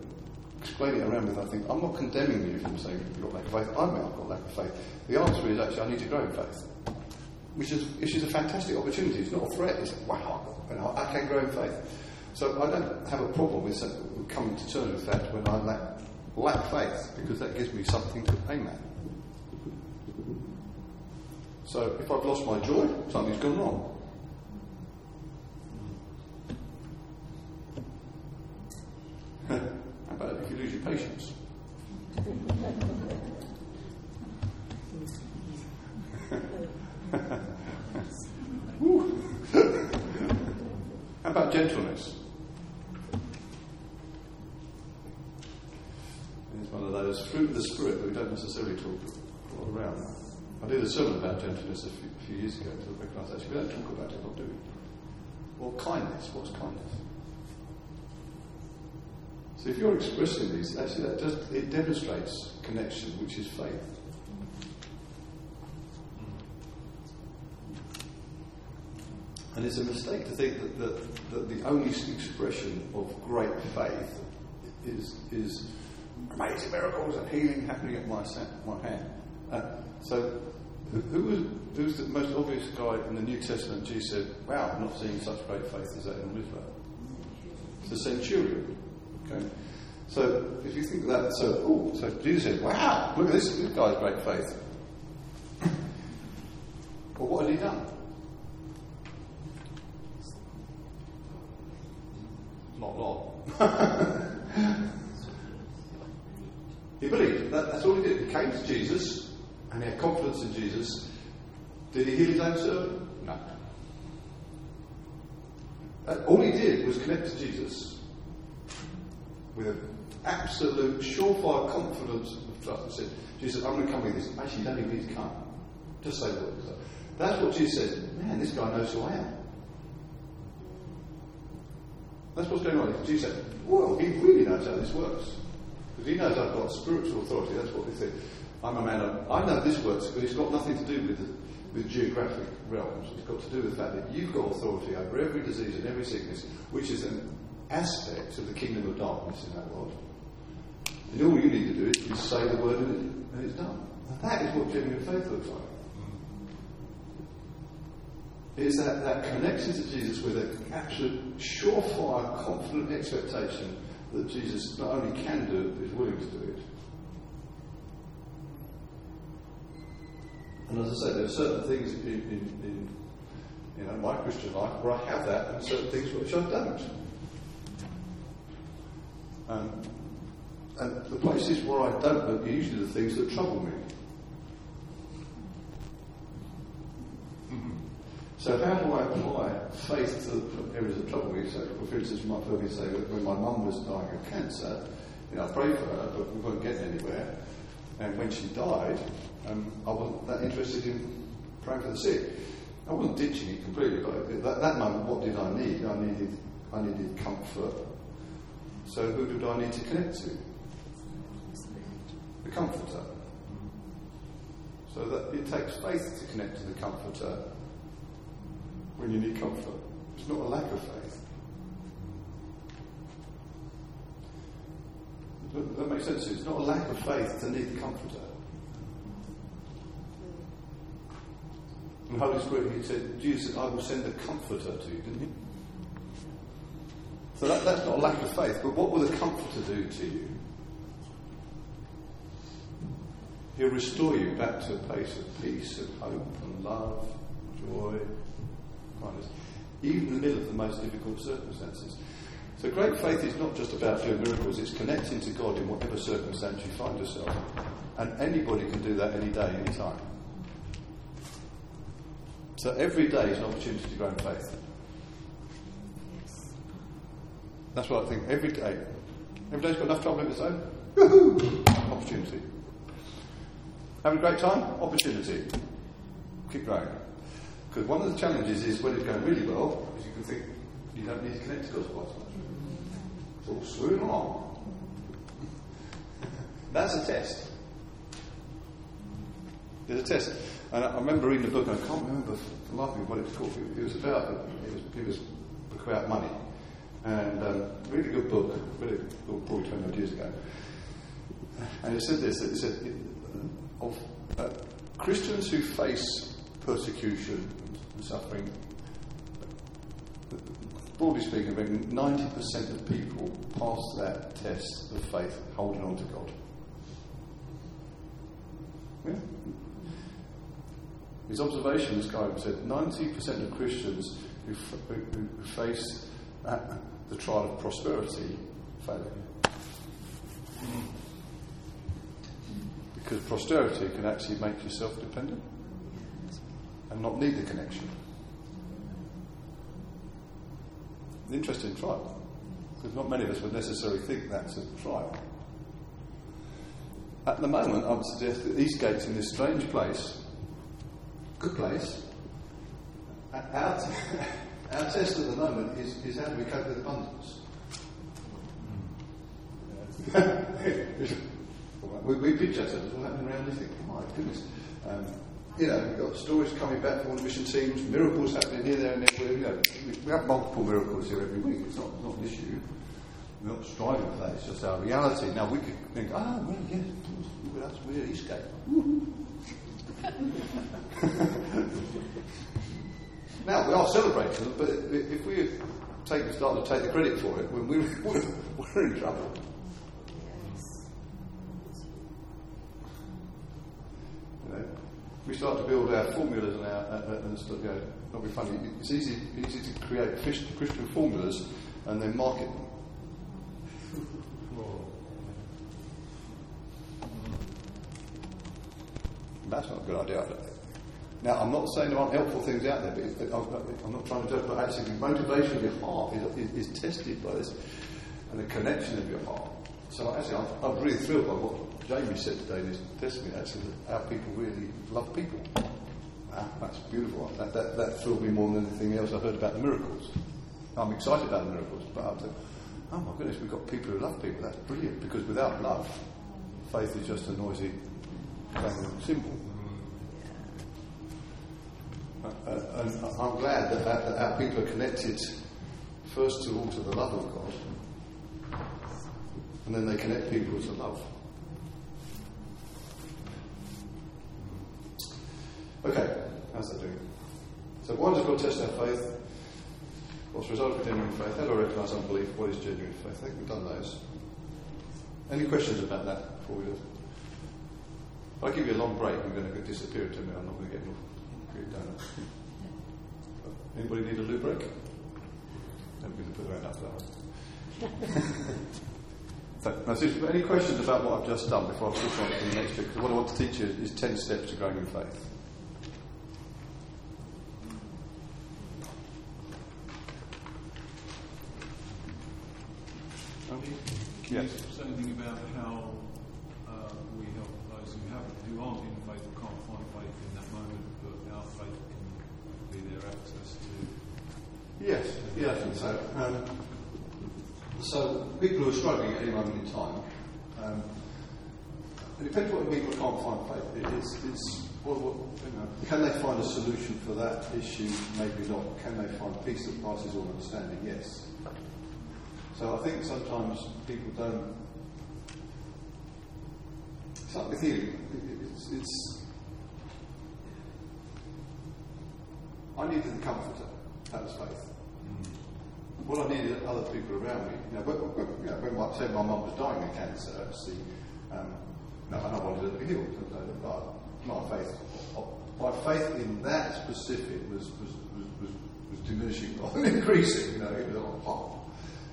they'll it around with, I think, I'm not condemning you for saying you've got lack of faith. I may have got lack of faith. The answer is actually, I need to grow in faith. Which is, which is a fantastic opportunity. It's not a threat. It's, wow, I can grow in faith. So I don't have a problem with coming to terms with that when I lack, lack faith, because that gives me something to aim at. So if I've lost my joy, something's gone wrong. Patience. How about gentleness? It's one of those fruit of the spirit that we don't necessarily talk all around. I did a sermon about gentleness a few, a few years ago to recognize actually we don't talk about it, not do we? Or kindness. What's kindness? So if you're expressing these, actually that does, it demonstrates connection, which is faith. And it's a mistake to think that, that, that the only expression of great faith is, is amazing miracles and healing happening at my, my hand. Uh, so, who, who was, who's the most obvious guy in the New Testament? Jesus said, Wow, I'm not seeing such great faith as that in Israel. It's the centurion. Okay? So, if you think that, so, oh, so Jesus said, Wow, look at this, this guy's great faith. Well, what had he done? Not a lot. he believed. That, that's all he did. He came to Jesus and he had confidence in Jesus. Did he heal his own servant? No. Uh, all he did was connect to Jesus with absolute, surefire confidence of trust. He said, Jesus, I'm going to come with this. Actually, you don't even need to come. Just say the word. That's what Jesus said. Man, this guy knows who I am. That's what's going on. Jesus said, well, he really knows how this works. Because he knows I've got spiritual authority. That's what he said. I'm a man of, I know this works, but it's got nothing to do with, the, with geographic realms. It's got to do with the fact that you've got authority over every disease and every sickness, which is an aspect of the kingdom of darkness in that world. And all you need to do is, is say the word and it's done. And that is what genuine faith looks like is that, that connection to Jesus with an absolute surefire, confident expectation that Jesus not only can do it, but is willing to do it. And as I say, there are certain things in, in, in you know, my Christian life where I have that, and certain things which I don't. Um, and the places where I don't are usually the things that trouble me. So how do I apply faith to the areas of trouble me? So, for instance, you might me say that when my mum was dying of cancer, you know, I prayed for her, but we weren't getting anywhere. And when she died, um, I wasn't that interested in praying for the sick. I wasn't ditching it completely, but at that, that moment, what did I need? I needed, I needed comfort. So who did I need to connect to? The comforter. So that it takes faith to connect to the comforter when you need comfort. It's not a lack of faith. Does that make sense? It's not a lack of faith to need the comforter. And the Holy Spirit, he said, Jesus I will send the comforter to you, didn't he? So that, that's not a lack of faith, but what will the comforter do to you? He'll restore you back to a place of peace and hope and love, joy, kindness, even in the middle of the most difficult circumstances. So great faith is not just about doing miracles, it's connecting to God in whatever circumstance you find yourself. And anybody can do that any day, any time. So every day is an opportunity to grow in faith. That's what I think. Every day. Every day's got enough trouble in its own. Woohoo! Opportunity. Having a great time? Opportunity. Keep growing. Because one of the challenges is when it's going really well, because you can think you don't need to connect to God's quite so much. It's all swoon along. That's a test. There's a test. And I remember reading a book, and I can't remember for life of what it was called. It was about, it was, it was about money. And um, really good book, really good, probably 20 years ago. And it said this, it said, of uh, Christians who face persecution and suffering. Broadly speaking, about 90% of people pass that test of faith holding on to God. Yeah? His observation, this guy said, 90% of Christians who, who, who face the trial of prosperity fail. Because prosperity can actually make you self dependent and not need the connection. An interesting trial, because not many of us would necessarily think that's a trial. At the moment, I would suggest that Eastgate's in this strange place, good place. Our, our test at the moment is, is how do we cope with abundance? we, we picture ourselves all happening around this thing. My goodness. Um, you know, we've got stories coming back from all the mission teams, miracles happening here, there, and everywhere. You know, we have multiple miracles here every week. It's not, not an issue. We're not striving for that. It's just our reality. Now we could think, ah, oh, well, yes, look at us, we're Eastgate. now we are celebrating, but if we take, start to take the credit for it, we're, we're in trouble. we start to build our formulas and our uh, and stuff, you know, not be funny. It's easy, easy to create Christian formulas and then market them. That's not a good idea. Now, I'm not saying there aren't helpful things out there, but I'm not trying to judge, but actually the motivation of your heart is, is, is tested by this, and the connection of your heart. So actually, I'm, I'm really thrilled by what Jamie said today in his testimony, actually, that our people really love people. Ah, that's beautiful. That, that, that thrilled me more than anything else I heard about the miracles. I'm excited about the miracles, but I think, oh my goodness, we've got people who love people. That's brilliant, because without love, faith is just a noisy cymbal. And I'm glad that, that, that our people are connected first of all to the love of God, and then they connect people to love. Okay, how's that doing? So, why does God test our faith? What's the result of genuine faith? How do I recognise unbelief? What is genuine faith? I think we've done those. Any questions about that before we do? If I give you a long break, I'm going to disappear into minute. I'm not going to get, down. Anybody need a loo break? I'm going to put around after that. so, now, so any questions about what I've just done before I switch on to the next bit? Because what I want to teach you is 10 steps to growing in faith. Can yes. you say anything about how uh, we help those who haven't, who aren't in faith or can't find faith in that moment, but our faith can be their access to? Yes, yeah, I think so. Um, so people who are struggling at any moment in time, um, it depends what people can't find faith. It's, what, what, you know, can they find a solution for that issue? Maybe not. Can they find peace that passes all understanding? Yes. So I think sometimes people don't. It's like with you. It's, it's I needed the comforter. That was faith. What I needed other people around me. You know, when, you know, when my, say my mum was dying of cancer, see, um, no, and I wanted her to be healed. But my faith, my faith in that specific was was, was, was, was diminishing rather than increasing. You know, it was on par.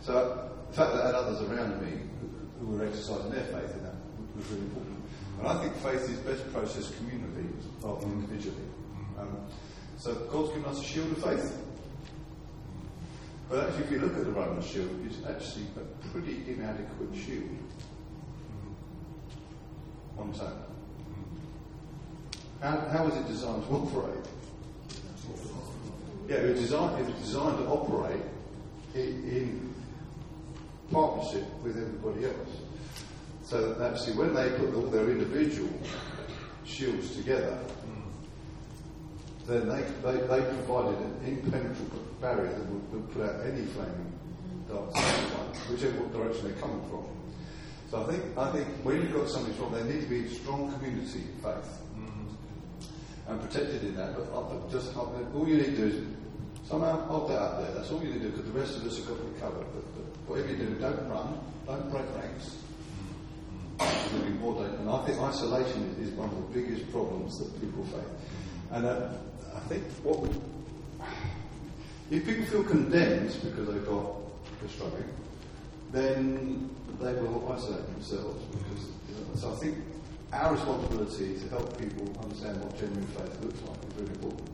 So the fact that I had others around me who, who were exercising their faith in that was really important. And I think faith is best processed communally rather than individually. Um, so God's given us a shield of faith. But actually, if you look at the Roman shield, it's actually a pretty inadequate shield mm-hmm. on its own. How, how was it designed to operate? Yeah, it was designed, it was designed to operate in, in partnership with everybody else. So that actually, when they put all their individual shields together, then they, they, they provided an impenetrable barrier that would, would put out any flaming darts, whichever direction they're coming from. So I think I think when you've got something strong, there needs to be a strong community faith mm-hmm. and protected in that. But, but just all you need to do is somehow hold that up there. That's all you need to do because the rest of us have got to be covered. But, but whatever you do, don't run, don't break ranks. And I think isolation is, is, one of the biggest problems that people face. And uh, I think what if people feel condemned because they've got they're struggling, then they will isolate themselves. Because you know, so I think our responsibility to help people understand what genuine faith looks like is really important,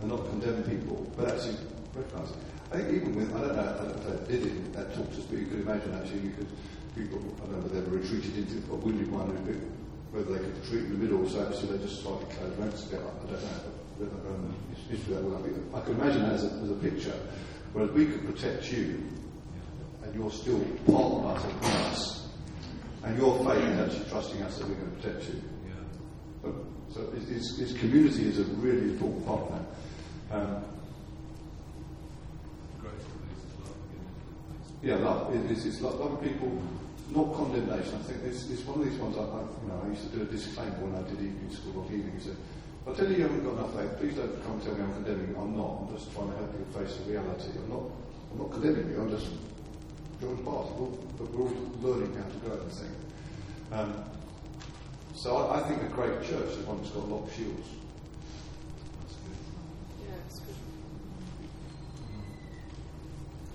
and not condemn people, but actually recognise it. I think even with, I don't know, I don't know if they did it that talks us, but you could imagine actually you could, people, I don't know they were retreated into a wounded one, whether they could retreat in the middle, so actually they just slightly close ranks together. I don't know. Um, that will be. I could imagine that as a, as a picture, whereas we could protect you, and you're still part of us and us, and your faith is actually trusting us that we're going to protect you. Yeah. But, So it's, it's, community is a really important part of that. Um, yeah, love. It, it's, it's love, loving people, not condemnation. I think it's, it's one of these ones. I, I, you know, I used to do a disclaimer when I did evening school or evening. So, I tell you, you haven't got enough faith. Please don't come and tell me I'm condemning you. I'm not. I'm just trying to help you face the reality. I'm not. I'm not condemning you. I'm just George Bart. But we're all learning how to go and thing. Um, so I, I, think a great church is one that's got a lot of shields.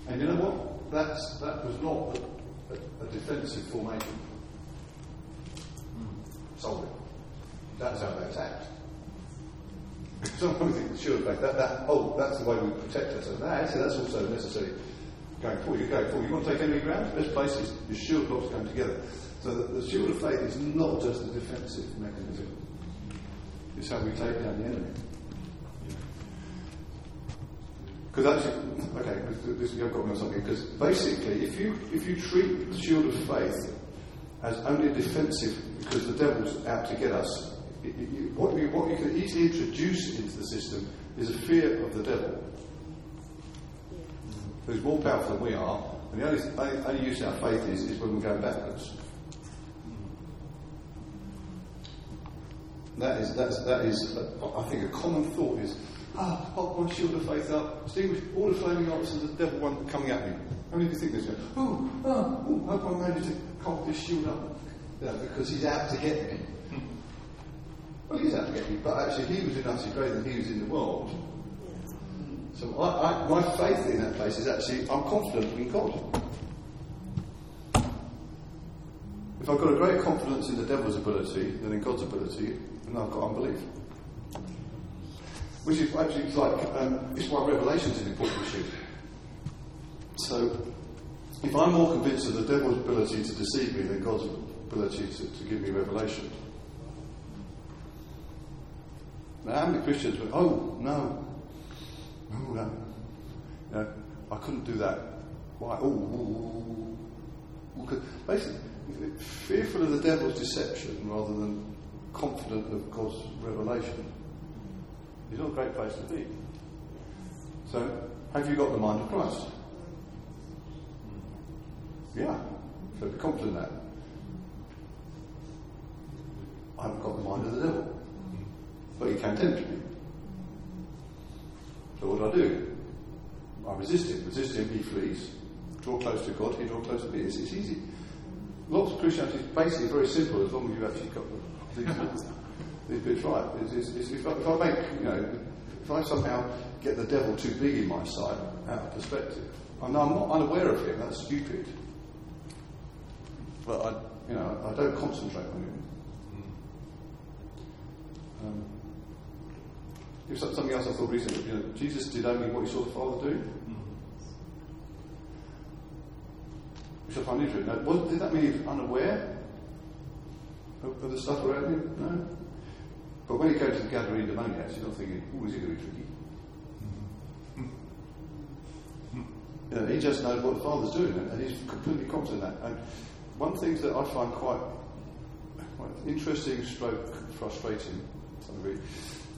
And you know what? That's, that was not a, a, a defensive formation. Solid. That's how they attacked. Sometimes think, sure, fact, that, that, oh, that's the way we protect ourselves. No, actually, that's also necessary going forward. You're going forward. You want to take enemy ground? Best place is your shield blocks come together. So the, the shield of faith is not just a defensive mechanism. It's how we take down the enemy. Because actually, okay, this, I've got on something. Because basically, if you if you treat the shield of faith as only defensive because the devil's out to get us, it, it, what, you, what you can easily introduce into the system is a fear of the devil, who's more powerful than we are, and the only, only use our faith is, is when we're going backwards. That is, that's, that is, I think, a common thought is, ah, hold my shield of faith up, extinguish all the flaming arrows of the devil one coming at me. How many of you think this? Oh, oh, oh, hope I managed to hold this shield up. Yeah, because he's out to get me. Well, he's out to get me, but actually he was in us greater than he was in the world. So I, I, my faith in that place is actually, I'm confident in God. If I've got a great confidence in the devil's ability than in God's ability, then I've got unbelief. Which is actually like, um, it's why Revelation is an important issue. So, if I'm more convinced of the devil's ability to deceive me than God's ability to, to give me revelation, now how many Christians went, oh, no, oh, no, no, I couldn't do that. Why? Oh, oh, oh, oh. Because basically, fearful of the devil's deception rather than confident of God's revelation is not a great place to be. So, have you got the mind of Christ? Yeah. So be confident in that. I haven't got the mind of the devil. But he can tempt me. So what do I do? I resist him. Resist him, he flees. Draw close to God, he draw close to me. It's, it's easy. Lots of Christianity is basically very simple as long as you actually got the these, these bits right. It's, it's, it's, if, I, if, I, make, you know, if I somehow get the devil too big in my sight, out of perspective, I know I'm not unaware of him, that's stupid. But I, you know, I don't concentrate on him. Um, something else I thought recently, you know, Jesus did only what he saw the Father do. Mm. Which I find interesting. Now, did that mean he was unaware of, of the stuff around him? No. But when he goes to the Gadarene demoniacs, he's not thinking, oh, is he going to be tricky? Mm-hmm. You know, he just knows what the Father's doing, and he's completely confident in that. And one thing that I find quite, quite interesting, stroke frustrating,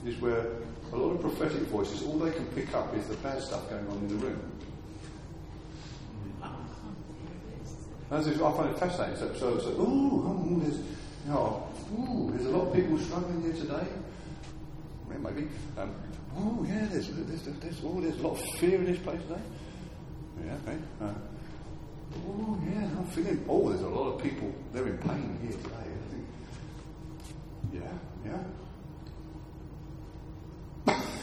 is where a lot of prophetic voices, all they can pick up is the bad stuff going on in the room. As if I find it fascinating. So, so, so oh, there's you know, ooh, there's a lot of people struggling here today. Maybe. Um, oh, yeah, there's, there's, there's, oh, there's a lot of fear in this place today. Yeah, okay. Uh, oh, yeah, I'm feeling, oh, there's a lot of people, they're in pain here today. I think, yeah, yeah.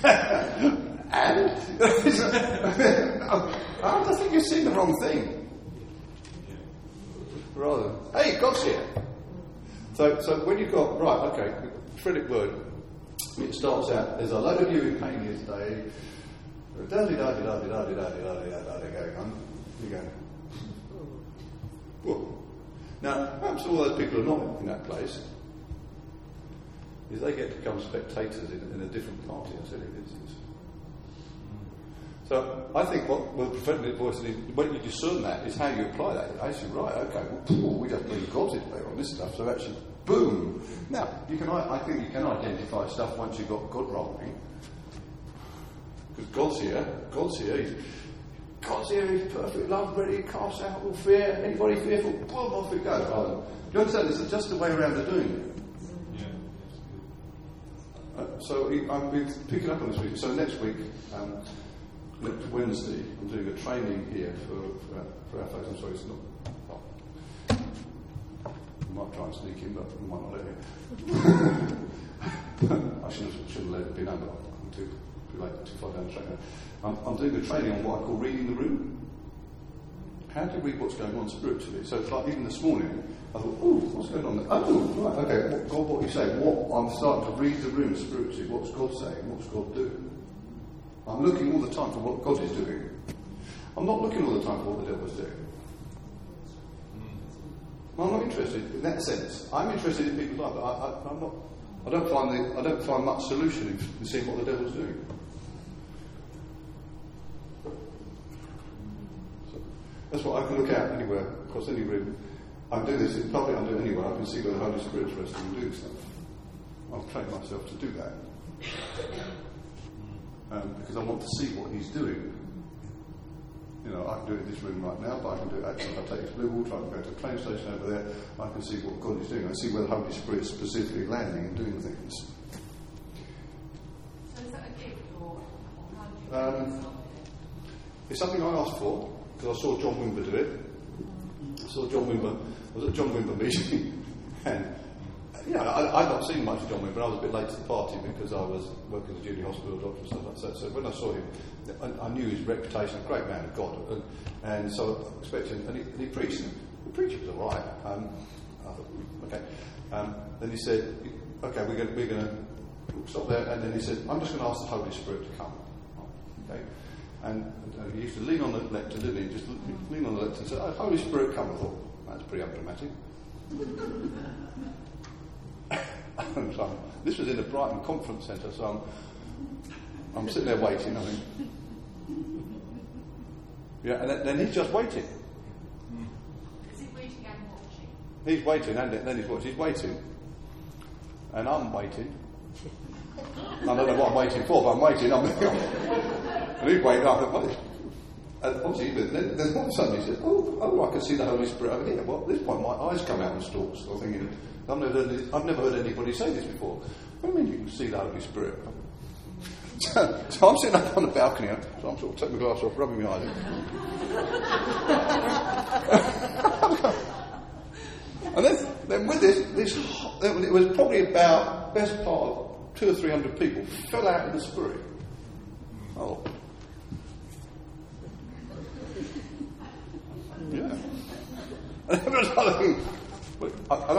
And I think you've seen the wrong thing. Rather, hey, God's here. So, so when you've got, right, okay, prophetic word, it starts out, there's a load of you in pain today, da da da da da da da da da da going on. You go. Now, perhaps all those people are not in that place. Is they get to become spectators in, in a different party, I said, instance. So I think what will prevent it voice is when you discern that is how you apply that. Actually, right, okay, well, we just believe God's in there on this stuff, so actually, boom. Now, you can, I think you can identify stuff once you've got God rolling. Because God's here, God's here, he's, God's here, he's perfect love, ready, cast out all fear. Anybody fearful, boom, off it goes. Do you understand? It's just the way around the doing it. So I've been picking up on this week. So next week, um, next Wednesday, I'm doing a training here for, for, for our folks. I'm sorry, it's not. We might try and sneak in, but we might not let him. I should have, should have let it be known, but I'm too, too late, too far down the track. I'm, I'm doing a training on what I call reading the room. How do you read what's going on spiritually? So it's like even this morning, I thought, oh, what's going on there? Oh, right, okay, what, God, what you say? What I'm starting to read the room spiritually. What's God saying? What's God doing? I'm looking all the time for what God is doing. I'm not looking all the time for what the devil's doing. I'm not interested in that sense. I'm interested in people's lives. I, I, I'm not. I don't find the, I don't find much solution in, in seeing what the devil's doing. That's what I can look out anywhere across any room. I do this in public. I do it anywhere. I can see where the Holy Spirit's resting and doing stuff. I've trained myself to do that um, because I want to see what He's doing. You know, I can do it in this room right now, but I can do it actually if I take this blue water, I can go to the train station over there, I can see what God is doing. I see where the Holy Spirit is specifically landing and doing things. So is that a gift or, or how do you Um. It's something I asked for because I saw John Wimber do it. I saw John Wimber. I was at John Wimber meeting, and you know, I, I'd not seen much of John Wimber. I was a bit late to the party because I was working as a junior hospital doctor and stuff like that. So when I saw him, I, I knew his reputation, a great man of God, and, and so I expected. And he, and he preached. The preacher was all right. Um, I thought, "Hmm, okay. Um, then he said, "Okay, we're going we're going to stop there." And then he said, "I'm just going to ask the Holy Spirit to come." Okay. And uh, he used to lean on the lectern, didn't he? Just lean on the lectern and say, oh, Holy Spirit, come. I thought, that's pretty undramatic. And so, this was in the Brighton Conference Centre, so I'm, I'm sitting there waiting. I think, yeah, and then, he's just waiting. Is it waiting and watching? He's waiting, and then he's watching. He's waiting, and I'm waiting. I don't know what I'm waiting for, but I'm waiting. I'm, and waiting. I thought, what is, and obviously, then, all of a he said, oh, oh, I can see the Holy Spirit over here. Well, at this point, my eyes come out the stalks. I'm thinking, I've never, heard, I've never heard anybody say this before. What do you mean you can see the Holy Spirit? So, so I'm sitting up on the balcony, so I'm sort of taking my glass off, rubbing my eyes. And then, then with this, this, it was probably about best part two or three hundred people fell out in the spirit. Oh, yeah. And everyone's but, and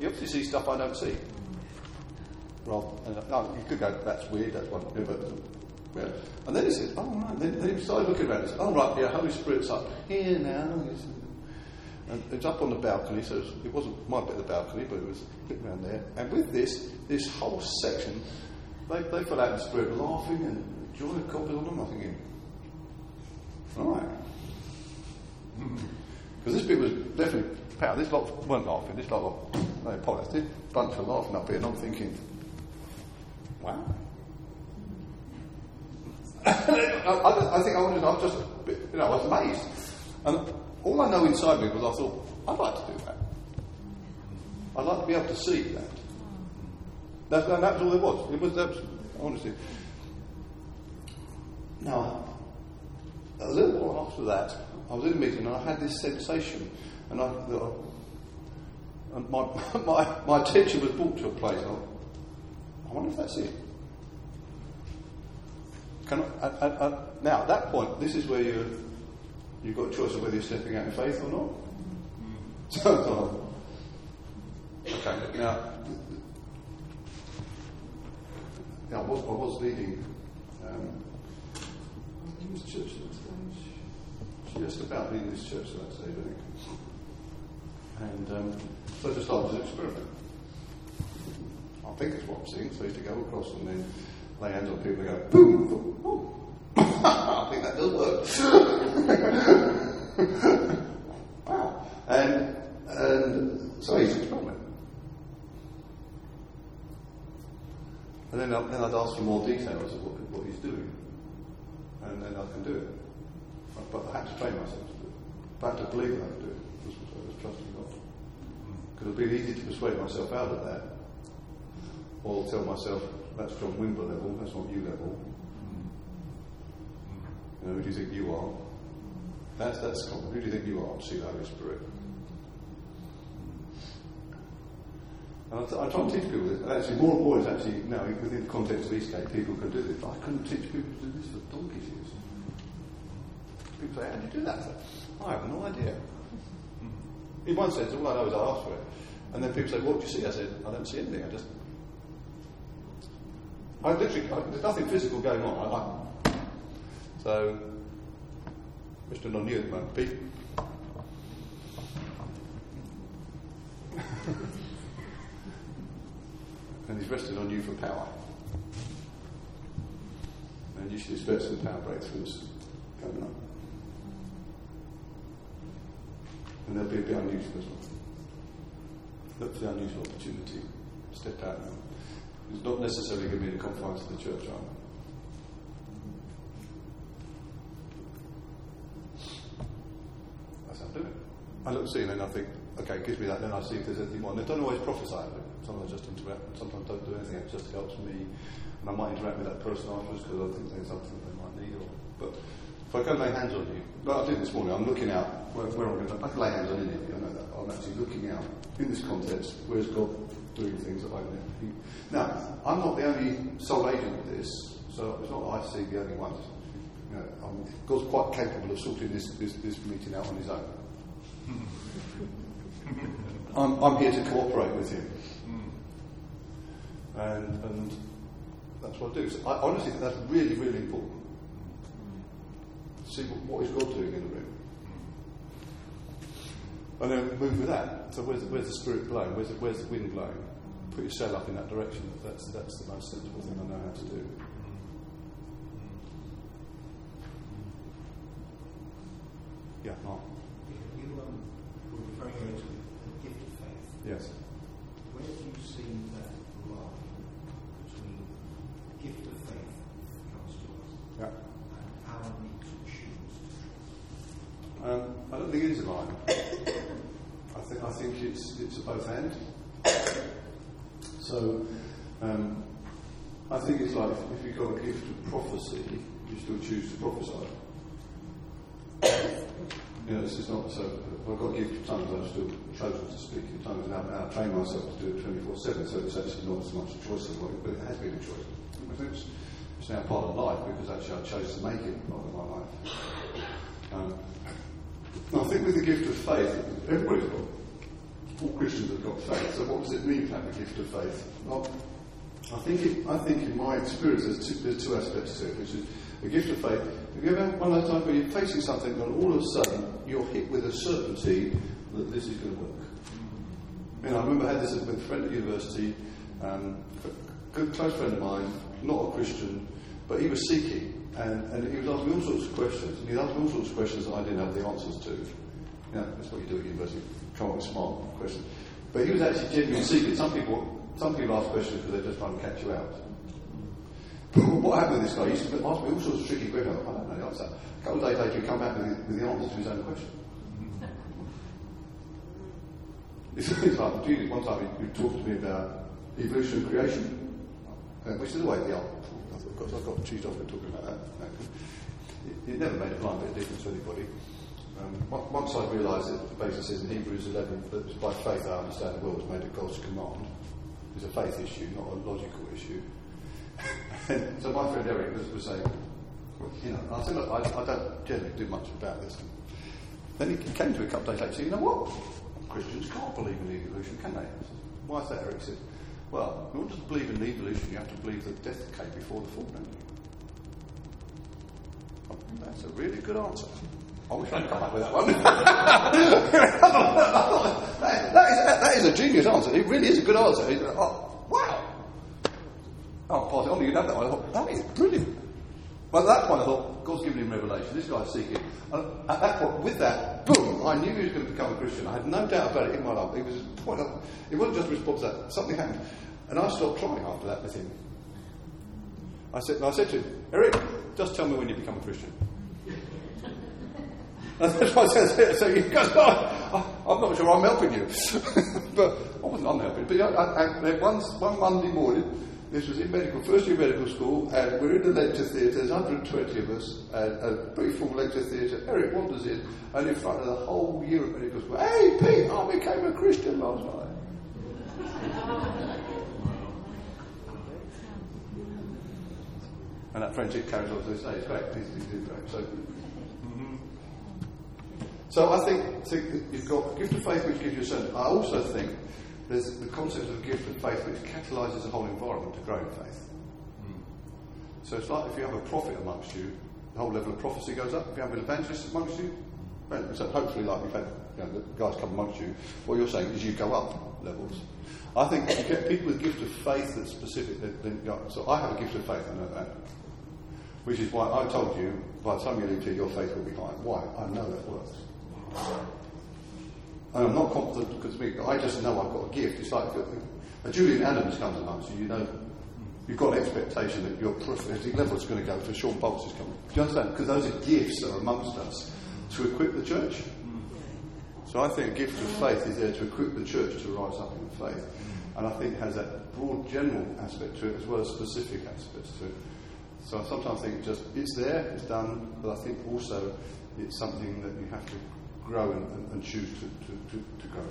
you obviously see stuff I don't see. Well, and, oh, you could go, that's weird, that's one, yeah, yeah. And then he said, oh, right. Then, then he started looking around and said, oh, right, yeah, Holy Spirit's up here now. And it was up on the balcony, so it, was, it wasn't my bit of the balcony, but it was a bit around there. And with this, this whole section, they, they fell out in the spirit, laughing and joy was on them. I'm thinking, right. Because this bit was definitely power. This lot weren't laughing. This lot were, no, apologize. This bunch were laughing up here, and I'm thinking, wow. I, I, think I was, I was just, bit, you know, I was amazed. And all I know inside me was I thought, I'd like to do that. I'd like to be able to see that. That, that, that was all there was. It was, was honestly. Now, a little while after that, I was in a meeting and I had this sensation, and I, uh, and my, my, my attention was brought to a place. I, I wonder if that's it. Can I, I, I, now, at that point, this is where you you've got a choice of whether you're stepping out in faith or not. So, okay, now, yeah, I was, I was leading. Um, I was church. Just about leading this church at that stage, I think. And um, so I just started to experiment. I think it's what I'm seeing. So I used to go across and then lay hands on people and go, boom! I. I think that does work. wow. And, and so he's experimenting. And then, I, then I'd ask for more details of what, what he's doing. And then I can do it. But I had to train myself to do it. I had to believe I could do it. This was, I was trusting God. Because hmm. it'd be easy to persuade myself out of that. Or tell myself, that's John Wimber level, that's not you level. Hmm. You know, who do you think you are? That's, that's common. Who do you think you are? See the Holy Spirit. And I, I try and teach people this. And actually, more and more is actually, now, within the context of Eastgate, people can do this. But I couldn't teach people to do this for donkey's years. People say, how do you do that? Oh, I have no idea. In one sense, all I know is I asked for it. And then people say, what do you see? I said, I don't see anything. I just. I literally, I, there's nothing physical going on. I, I, so, Mr. Non at moment, Pete. and he's rested on you for power. And you should expect some power breakthroughs coming up. And there'll be a bit unusual as well. Look for the unusual opportunity. Step out now. It's not necessarily going to be in the confines of the church, aren't That's how I do it. I look, see, and then I think, okay, it gives me that, then I see if there's anything more. And I don't always prophesy of it. Sometimes I just interact, sometimes don't do anything, it just helps me. And I might interact with that person afterwards because I think there's something they might need. Or, but if I go lay hands on you, but I did this morning, I'm looking out where, where I'm going to, I can lay hands on any of you, I know that. I'm actually looking out in this context, where's God doing things that I've never Now, I'm not the only sole agent of this, so it's not I see the only ones. You know, I'm, God's quite capable of sorting this, this, this meeting out on his own. I'm, I'm here to cooperate with him. Hmm. And, and that's what I do. So I honestly think that's really, really important. See what, what is God doing in the room. And then move with that. So where's the, where's the spirit blowing? Where's the, where's the wind blowing? Put your sail up in that direction. That's, that's the most sensible thing I know how to do. Yeah, Mark. You um, were referring to the gift of faith. Yes. Where do you see that line between the gift of faith that comes to us Yeah. and our need to choose to trust? Um, I don't think it is a line. I think I think it's it's a both end. So um, I think it's like if you've got a gift of prophecy, you still choose to prophesy. You know, this not so. I've got gift of tongues, I've still chosen to speak in tongues, and I've, I've trained myself to do it 24 7, so it's actually not as much a choice as what it, but it has been a choice. It's, it's now part of life because actually I chose to make it part of my life. Um, I think with the gift of faith, everybody's got, all Christians have got faith. So what does it mean to have a gift of faith? Well, I think, it, I think in my experience, there's two, there's two aspects to it, which is the gift of faith. Have you ever had one of those times where you're facing something and all of a sudden you're hit with a certainty that this is going to work? You know, I remember I had this with a friend at university, um, a good close friend of mine, not a Christian, but he was seeking, and, and he was asking all sorts of questions, and he asked me all sorts of questions that I didn't have the answers to. You know, that's what you do at university, come up with smart questions. But he was actually genuinely seeking. Some people, some people ask questions because they're just trying to catch you out. What happened with this guy? He used to ask me all sorts of tricky questions. I don't know the answer. A couple of days later, he'd come back with, with the answer to his own question. It's like, Jesus, one time he, talked to me about evolution and creation, uh, which is the way the old, of course, I've got cheesed off with talking about that. It, never made a blind bit of difference to anybody. Um, once I realised that it basically says in Hebrews 11 that by faith I understand the world was made at God's command. It's a faith issue, not a logical issue. so my friend Eric was, was saying, you know, I said, look, I, I don't generally do much about this. Then he came to me a couple of days later said, you know what? Christians can't believe in evolution, can they? Why is that, Eric? He said, well, in order to believe in evolution, you have to believe that death came before the fall, don't you? That's a really good answer. I wish I'd come up with that one. that, that, is, that is a genius answer. It really is a good answer. Oh, wow. I'll pass it on. You know that one. I thought, that is brilliant. But at that point, I thought, God's given him revelation. This guy's seeking. And at that point, with that, boom, I knew he was going to become a Christian. I had no doubt about it in my life. It was point of, it wasn't just a response to that. Something happened. And I stopped trying after that with him. I said, I said to him, Eric, just tell me when you become a Christian. That's what I said. So he goes, oh, I'm not sure I'm helping you. but I wasn't unhelping. But I, I, one, one Monday morning, this was in medical, first year medical school, and we're in the lecture theatre. There's 120 of us, and a pretty full lecture theatre. Eric wanders in, and in front of the whole year of medical school, hey, Pete, I became a Christian last night. and that friendship carries on to this day. It's great. He's, he's great. So, mm-hmm. so I think, think you've got gift of faith, which gives you a certain. I also think there's the concept of a gift of faith which catalyses a whole environment to grow in faith. Mm. So it's like if you have a prophet amongst you, the whole level of prophecy goes up. If you have an evangelist amongst you, so hopefully, like we've had you know, the guys come amongst you, what you're saying is you go up levels. I think if you get people with gift of faith that's specific. Then, so I have a gift of faith, I know that. Which is why I told you, by the time you leave here, your faith will be high. Why? I know that works. And I'm not confident because I just know I've got a gift. It's like a Julian Adams comes amongst you, you know, you've got an expectation that your prophetic level is going to go for Shawn Bolz is coming. Do you understand? Because those are gifts that are amongst us to equip the church. So I think a gift of faith is there to equip the church to rise up in faith. And I think it has that broad general aspect to it as well as specific aspects to it. So I sometimes think just it's there, it's done, but I think also it's something that you have to grow and, and, and choose to, to, to, to grow.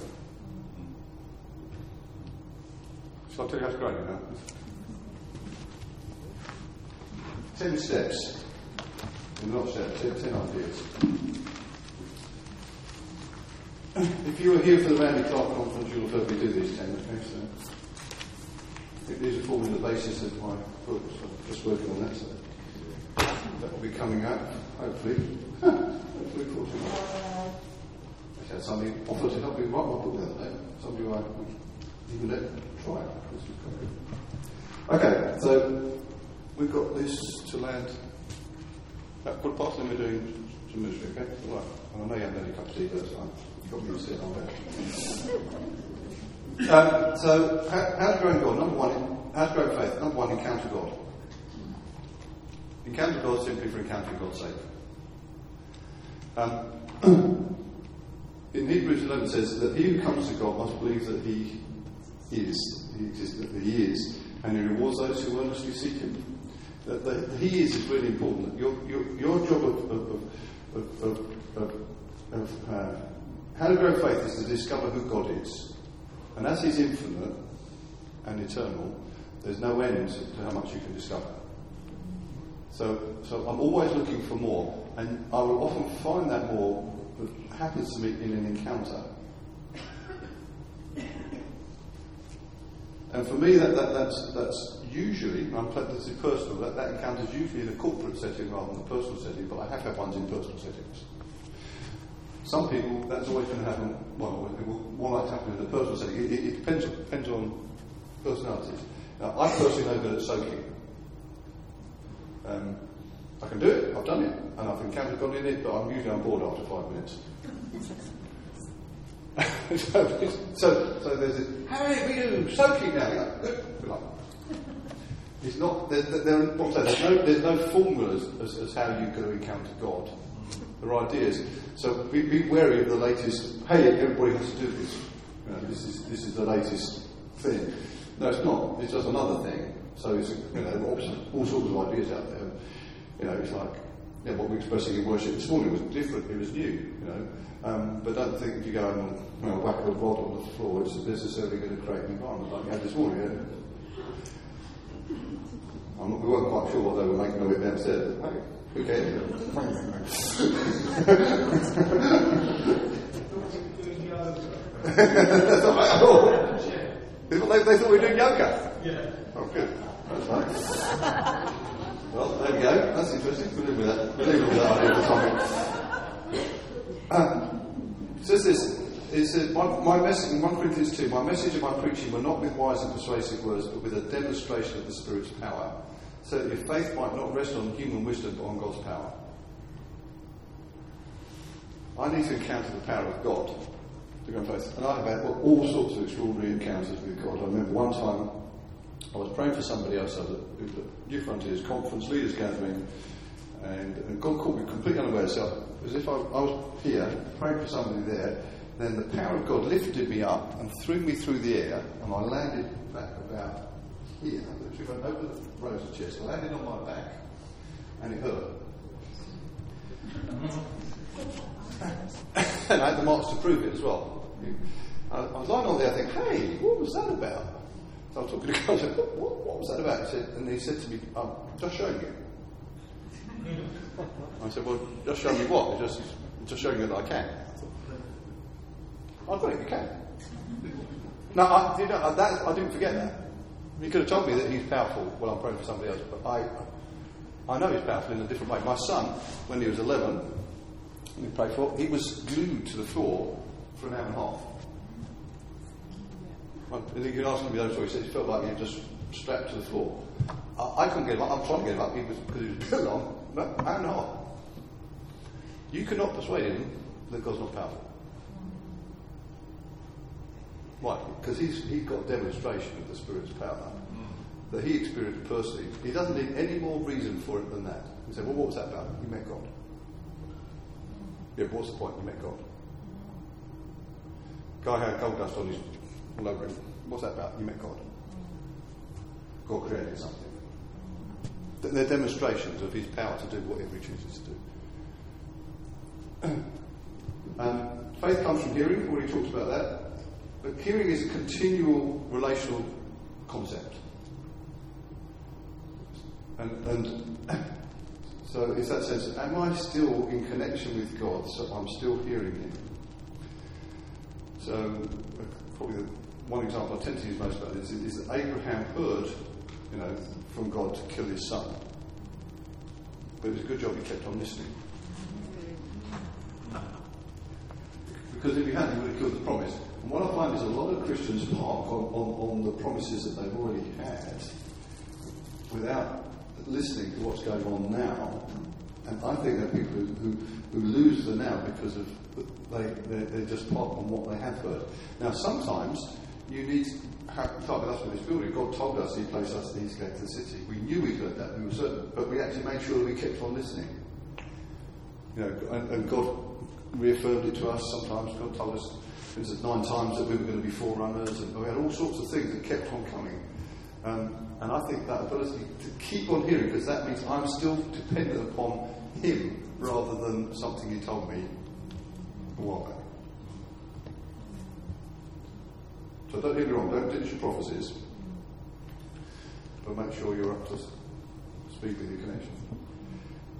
Shall I tell you how to grow now? Ten steps. Well, not steps, ten, ten ideas. if you were here for the Randy Clark conference, you'll have heard me do these ten, okay? So these are forming the basis of my book, so I'm just working on that. So that will be coming out, hopefully. I had somebody offer to help me write my book the other day. Somebody I even let try it. Okay, so we've got this to land. That put past and we're doing some ministry, okay? All right. And I know you haven't had a cup of tea first time. You've got me to sit on there. um, so, how, how to grow in God? Number one, how to grow in faith? Number one, encounter God. Encounter God simply for encountering God's sake. Um, in Hebrews 11 says that he who comes to God must believe that he is, he exists, that he is, and he rewards those who earnestly seek him. That the, he is is really important. Your, your, your job of, of, of, of, of uh, how to grow faith is to discover who God is. And as he's infinite and eternal, there's no end to how much you can discover. So, so I'm always looking for more, and I will often find that more happens to me in an encounter. And for me, that, that, that's, that's usually, I'm this is personal, that, that encounter is usually in a corporate setting rather than a personal setting, but I have had ones in personal settings. Some people, that's always going to happen, well, it will more likely happen in a personal setting. It, it, it depends, depends on personalities. Now, I personally know good at soaking. Um, I can do it, I've done it, and I've encountered God in it, but I'm usually on board after five minutes. so, so, there's this, hey, we do soaking now. It's not, there, there, there's, no, there's no formulas as, as how you go encounter God. There are ideas. So be, be wary of the latest, hey, everybody has to do this. You know, this, is, this is the latest thing. No, it's not. It's just another thing. So it's, you know, all sorts of ideas out there. You know, it's like, yeah, what we're expressing in worship this morning was different, it was new, you know. Um, but don't think if you go and you know, whack a rod on the floor, it's necessarily going to create an environment like you had this morning. Yeah? Not, we weren't quite sure what they were making of it downstairs, hey, who cares? they, they thought we were doing yoga. Yeah. Oh, good. That's nice. Well, there we go. That's interesting. We'll live with that. We'll live with that idea for something. Um, says this. It says, my, my message, in 1 Corinthians 2, my message and my preaching were not with wise and persuasive words, but with a demonstration of the Spirit's power, so that your faith might not rest on human wisdom but on God's power. I need to encounter the power of God to go in faith. And I've had all sorts of extraordinary encounters with God. I remember one time I was praying for somebody else at the Newfrontiers conference, leaders gathering, and, and God caught me completely unaware. So, as if I, I was here praying for somebody there, then the power of God lifted me up and threw me through the air, and I landed back about here. I literally went over the Rosa chest, I landed on my back, and it hurt. and I had the marks to prove it as well. I, I was lying on there, I think, hey, what was that about? So I was talking to God, I said, what, what, was that about? He said, and he said to me, I'm just showing you. I said, well, just show me what? Just, just showing you that I can. I thought you can. No, I, you uh, know, that, I didn't forget that. He could have told me that he's powerful Well, I'm praying for somebody else, but I, I know he's powerful in a different way. My son, when he was 11, we prayed for, he was glued to the floor for an hour and a half. I think you can ask him the other story. He said he felt like he was just strapped to the floor. I, I couldn't get him up. I'm trying to get him up. Because he was too long. No, I'm not. You cannot persuade him that God's not powerful. Why? Because he's, he's got demonstration of the Spirit's power that he experienced personally. He doesn't need any more reason for it than that. He said, well, what was that about? You met God. Yeah, what's the point? You met God. Guy had gold dust on his all. What's that about? You met God. God created something. They're demonstrations of his power to do whatever he chooses to do. um, faith comes from hearing, We already talked about that. But hearing is a continual relational concept. And, and so it's that sense, am I still in connection with God so I'm still hearing Him? So, probably the one example I tend to use most about this is, that Abraham heard, you know, from God to kill his son. But it was a good job he kept on listening. Because if he hadn't, he would have killed the promise. And what I find is a lot of Christians park on, on, on the promises that they've already had without listening to what's going on now. And I think there are people who, who, who lose the now because of they, they, they just park on what they have heard. Now, sometimes you need with us with this building. God told us He placed us the east gate of the city. We knew we heard that, we were certain, but we actually made sure that we kept on listening. You know, and, and God reaffirmed it to us. Sometimes God told us, for instance, nine times that we were going to be forerunners, and we had all sorts of things that kept on coming. Um, and I think that ability to keep on hearing, because that means I'm still dependent upon Him rather than something He told me a while back. So don't get me wrong, don't ditch your prophecies, but make sure you're up to speed with your connection.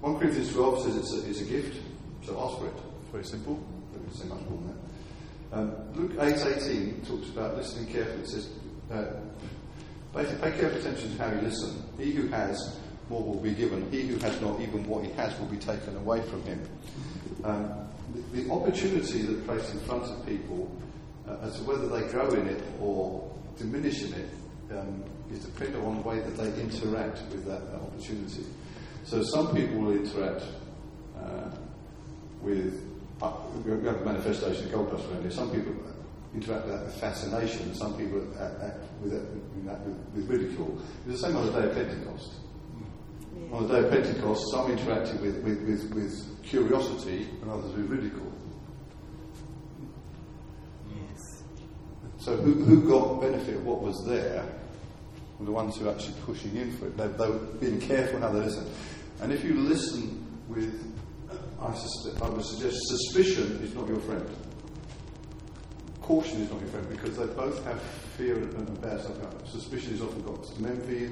1 Corinthians 12 says it's a, it's a gift, so ask for it. Very simple. Don't say much more than that. Um, Luke 8.18 talks about listening carefully. It says, uh, basically, pay careful attention to how you listen. He who has, more will be given. He who has not, even what he has will be taken away from him. Um, the, the opportunity that's placed in front of people uh, as to whether they grow in it or diminish in it um, is dependent on the way that they interact with that, that opportunity. So some people will interact uh, with, uh, we have a manifestation of gold dust around here, some people interact with that with fascination, some people act, act with, that, with, with, ridicule. It's the same on the day of Pentecost. Yeah. On the day of Pentecost, some interacted with, with, with, with curiosity and others with ridicule. So who, who got benefit of what was there were the ones who are actually pushing in for it. They, they were being careful how they listen. And if you listen with, I, I would suggest, suspicion is not your friend. Caution is not your friend because they both have fear and, and bad stuff. Suspicion is often got some envy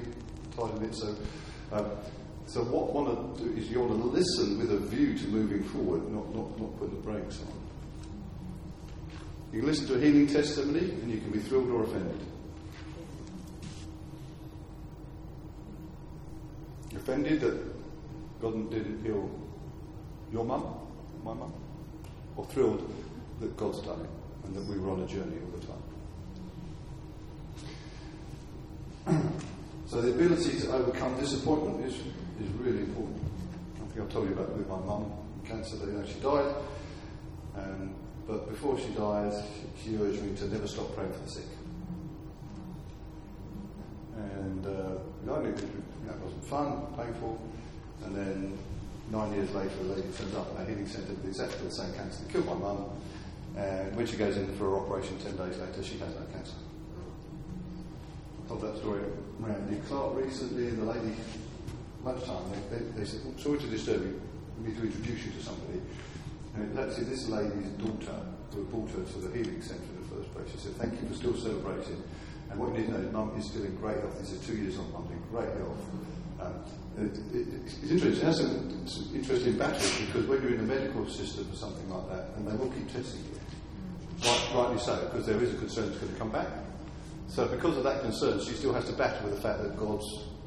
tied in it. So, um, so what you want to do is you want to listen with a view to moving forward, not, not, not putting the brakes on. You can listen to a healing testimony and you can be thrilled or offended. Offended that God didn't heal your mum, my mum, or thrilled that God's done it and that we were on a journey all the time. So the ability to overcome disappointment is, is really important. I think I've told you about with my mum, cancer, know, she died. Um, but before she died, she, urged me to never stop praying for the sick. And uh, you know, it wasn't fun, painful, and then nine years later, a lady turns up at a healing centre with exactly the same cancer that killed my mum. And when she goes in for her operation 10 days later, she has no cancer. I told that story around Nick Clark recently, and the lady, lunchtime, they, they, they said, oh, Sorry to disturb you, we need to introduce you to somebody. And it, actually, this lady's daughter, who brought her to the healing centre in the first place, she said, Thank you for still celebrating. And what you need to know is mum is still in great health. This is two years on, mum's in great health. Um, it, it, it's interesting. It has some, some interesting battles because when you're in the medical system or something like that, and they will keep testing you, right, rightly so, because there is a concern it's going to come back. So because of that concern, she still has to battle with the fact that God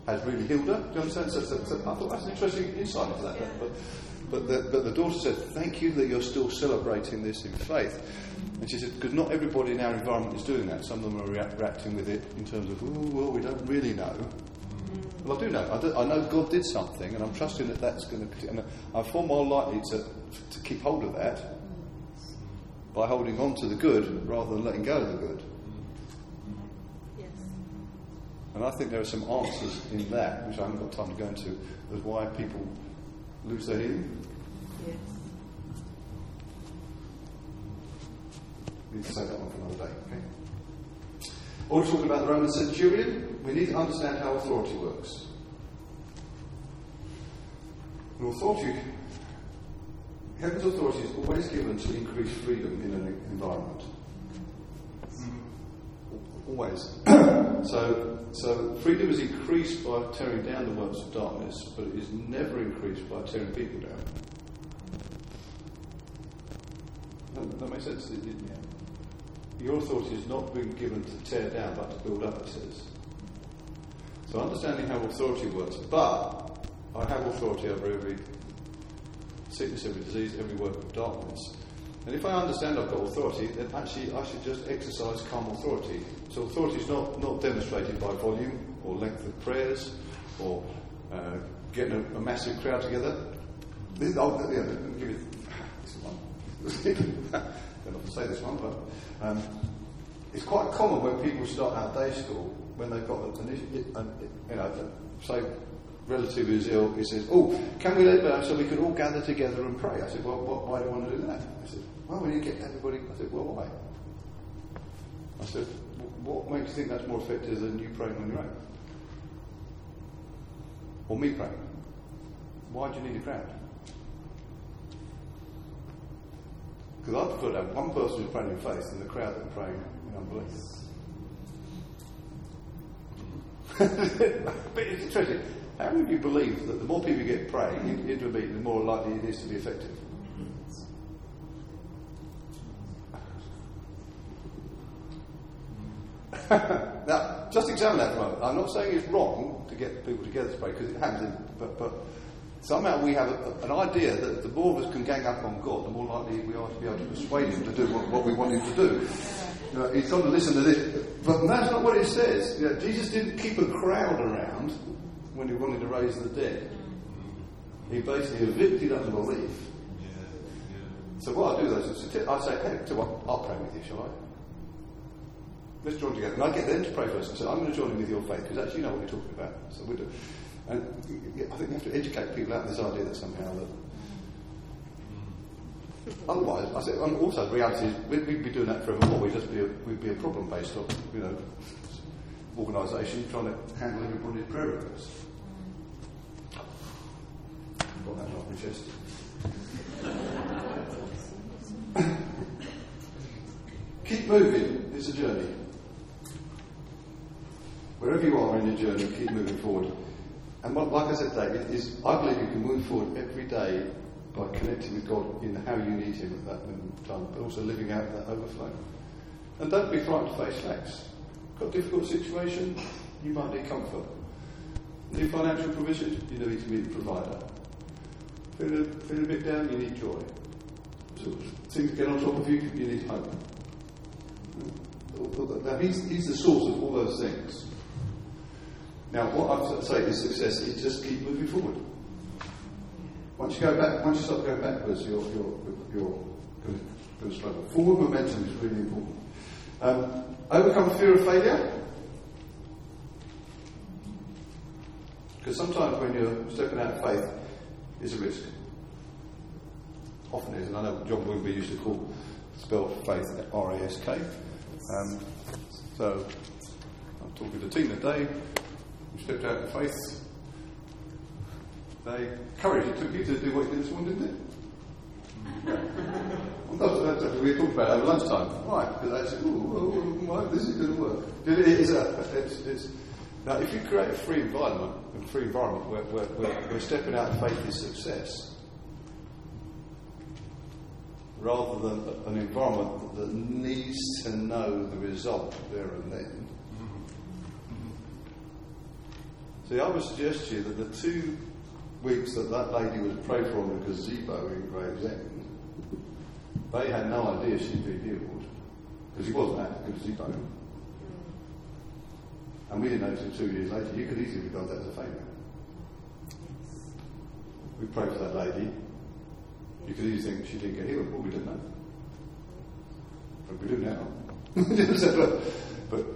has really healed her. Do you understand? So, so, so I thought that's an interesting insight into that. But, but, the, but the daughter said, Thank you that you're still celebrating this in faith. And she said, Because not everybody in our environment is doing that. Some of them are reacting with it in terms of, Oh, well, we don't really know. Well, I do know. I, do, I, know God did something, and I'm trusting that that's going to. And I'm far more likely to, to keep hold of that by holding on to the good rather than letting go of the good. Yes. And I think there are some answers in that, which I haven't got time to go into, as why people their healing. Yes. We need to save that one for another day, okay? Or talking about the Roman centurion, we need to understand how authority works. And authority Heaven's authority is always given to increase freedom in an environment. Mm-hmm. Always. So, so freedom is increased by tearing down the works of darkness, but it is never increased by tearing people down. That, that makes sense, didn't it? Your authority is not being given to tear down, but to build up, it says. So understanding how authority works, but I have authority over every sickness, every disease, every work of darkness. And if I understand I've got authority, then actually I should just exercise calm authority. So authority is not, not demonstrated by volume or length of prayers or uh, getting a, a, massive crowd together. This, oh, yeah, give you this one. I don't often say this one, but um, it's quite common when people start out day school when they've got an, an you know, say relative is ill, he says, Oh, can we let down so we can all gather together and pray? I said, Well, why do you want to do that? I said, Well, we need to get everybody. I said, Well, why? I said, What makes you think that's more effective than you praying on your own? Or me praying? Why do you need a crowd? Because I prefer to have one person praying in faith and the crowd that are praying in unbelief. but it's interesting. How many of you believe that the more people get praying into a meeting, the more likely it is to be effective? now, just examine that for a moment. I'm not saying it's wrong to get people together to pray because it happens, but, but somehow we have a, an idea that the more of us can gang up on God, the more likely we are to be able to persuade Him to do what, what we want Him to do. You know, he's got to listen to this. But that's not what it says. You know, Jesus didn't keep a crowd around when he wanted to raise the dead. He basically evicted unbelief. So what I do though is I say, hey, so what? I'll pray with you, shall I? Let's join together. And I get them to pray first and say, I'm going to join in with your faith, because actually you know what we're talking about. So we do. And I think we have to educate people out of this idea that somehow that Otherwise, I said, and also the reality is we'd, we'd, be doing that forevermore. We'd just be a, we'd be a problem based on, you know, organisation trying to handle everybody's prayer requests. Got that off my chest. keep moving. It's a journey. Wherever you are in your journey, keep moving forward. And what, like I said, David, is I believe you can move forward every day by connecting with God in how you need Him at that time, but also living out that overflow. And don't be frightened to face facts. Got a difficult situation, you might need comfort. Need financial provision, you need to meet the provider. Feeling a, feeling a bit down, you need joy. So things get on top of you, you need hope. Now, he's, he's the source of all those things. Now, what I'm saying is success is just keep moving forward. Once you go back, once you start going backwards, you're, you're, you're going to struggle. Forward momentum is really important. Um, overcome fear of failure. Because sometimes when you're stepping out of faith, it's a risk. Often is, and I know John Wimber used to call spell faith R A S K. Um, so I'm talking to team today. Stepped out of faith. They courage it took you to do what you did this morning, didn't well, that's, that's, we talked about it over lunchtime. Why? Because I said, ooh, why, this is going to work. It is a, it's, it's, now, if you create a free environment, a free environment where, where, where, where stepping out of faith is success, rather than an environment that needs to know the result there and then. See, I would suggest to you that the two weeks that that lady was prayed for in the gazebo in Gravesend, they had no idea she'd been healed because she wasn't at the gazebo. And we didn't know until two years later. You could easily regard that as a failure. We prayed for that lady. You could easily think she didn't get healed. Well, we didn't know. But we do now. but,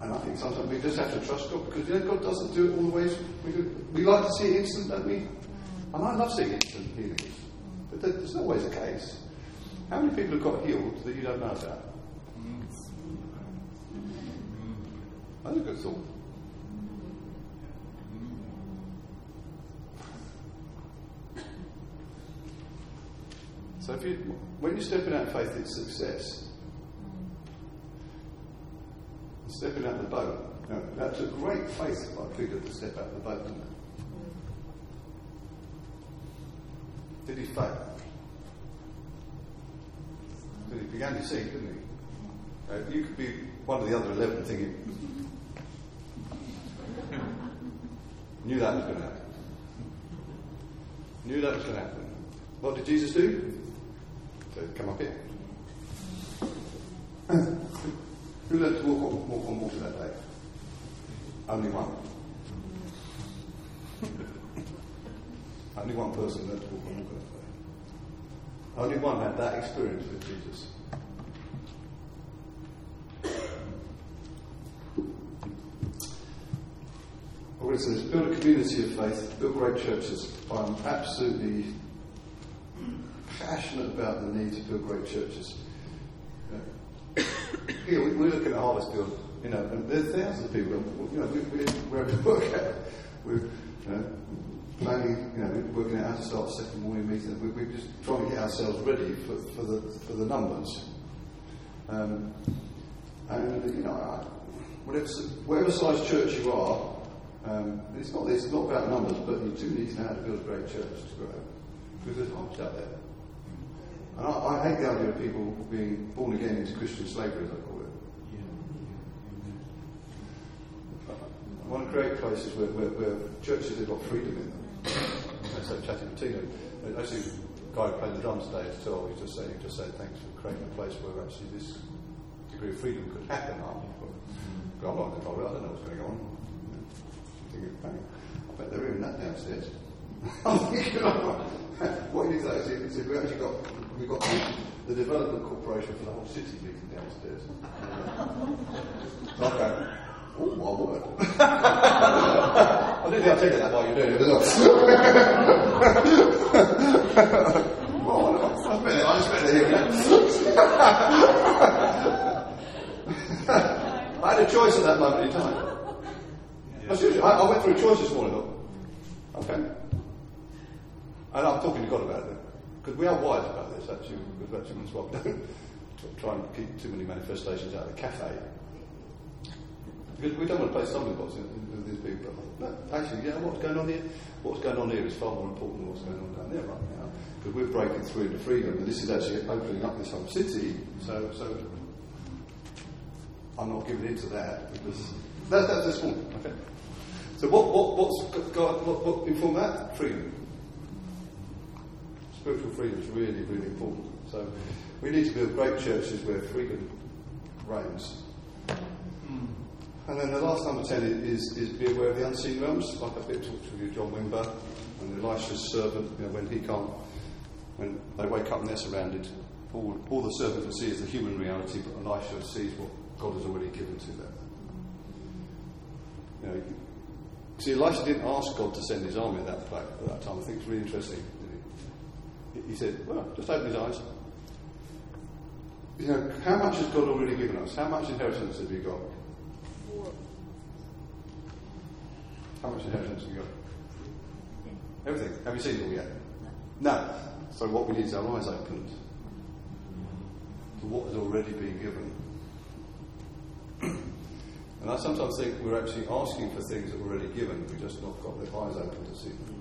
and I think sometimes we just have to trust God because you know, God doesn't do it all the ways we do. We like to see it instant, don't we? And I love seeing instant healings. But that's not always the case. How many people have got healed that you don't know about? Mm-hmm. That's a good thought. Mm-hmm. So if you, when you're stepping out of faith, it's success. Stepping out the boat. Now, that took great faith by Peter to step out the boat, didn't it? Did he fail? He began to sink, didn't he? Uh, you could be one of the other eleven thinking, knew that was going to happen. Knew that was going to happen. What did Jesus do? So come up here. Who learned to walk on, walk on water that day? Only one. Only one person learned to walk on water that day. Only one had that experience with Jesus. Well, it says, build a community of faith, build great churches. I'm absolutely passionate about the need to build great churches. Here, we, we're looking at Harvestfield, you know, and there's thousands of people, you know, we, we, wherever we work at, we're you know, planning, you know, we're working out how to start second morning meeting. We're, we're just trying to get ourselves ready for, for, the, for the numbers. Um, and, you know, whatever, whatever size church you are, um, it's, not, it's not about numbers, but you do need to know how to build a great church to grow. Because there's hops out there. And I, I, hate the idea of people being born again into Christian slavery, as I call it. I want to create places where, where, where churches have got freedom in them. As I chatted with Tina, uh, actually, the guy who played the drums today at all, he just said, he just said thanks for creating a place where actually this degree of freedom could happen. I'm not to I don't know what's going on. I bet they're in that downstairs. Oh, what you say is, is we actually got we've got the, the, development corporation for the whole city meeting downstairs. okay. Oh my word! I didn't think I'd take that while doing it. well, I spent it. I spent it here. I had a choice at that moment in time. I, I went through a choice this morning. Okay. And I'm talking to God about it. Because we are wise about this, actually, with that's why we don't try and keep too many manifestations out of the cafe. Because we don't want to play stumbling blocks with these people. Actually, know what's going on here? What's going on here is far more important than what's going on down there right now. Because we're breaking through into freedom, and this is actually opening up this whole city. So, so I'm not giving in to that because that, that's this morning. Okay. So what, what, what's got, what, what informed that? Freedom. Spiritual freedom is really, really important. So we need to build great churches where freedom reigns. Hmm. And then the last number 10 is, is be aware of the unseen realms. Like I've been talking to you, John Wimber, and Elisha's servant, you know, when he can't, when they wake up and they're surrounded, all, all the servant will see is the human reality, but Elisha sees what God has already given to them. You know, see, Elisha didn't ask God to send his army at that, at that time. I think it's really interesting. He? he said, well, just open his eyes. You know, how much has God already given us? How much inheritance have you got? How much inheritance have you got? Everything. Have you seen it all yet? No. So what we need is our eyes opened to what has already been given. and I sometimes think we're actually asking for things that are already given. We've just not got the eyes open to see them.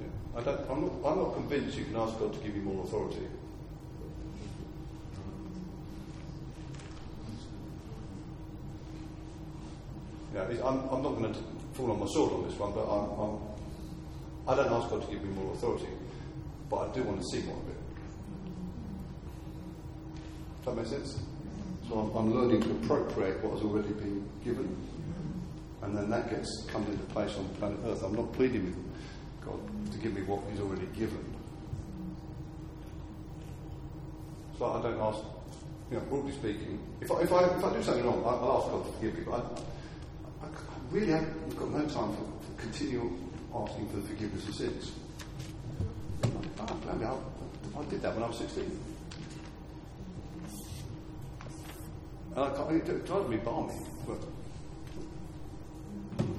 Yeah. I don't, I'm, not, I'm not convinced you can ask God to give you more authority. You know, I'm, I'm not going to fall on my sword on this one, but I'm, I'm, I don't ask God to give me more authority, but I do want to see more of it. Does that make sense? So I'm, I'm learning to appropriate what has already been given, and then that gets comes into place on planet Earth. I'm not pleading with God to give me what He's already given. So I don't ask, you know, broadly speaking, if I, if I, if I do something wrong, I'll ask God to forgive me, but I, I, I really have got no time for, for continue asking for the forgiveness of sins. Oh, I, I, I did that when I was 16. And I can't, it drives me balmy.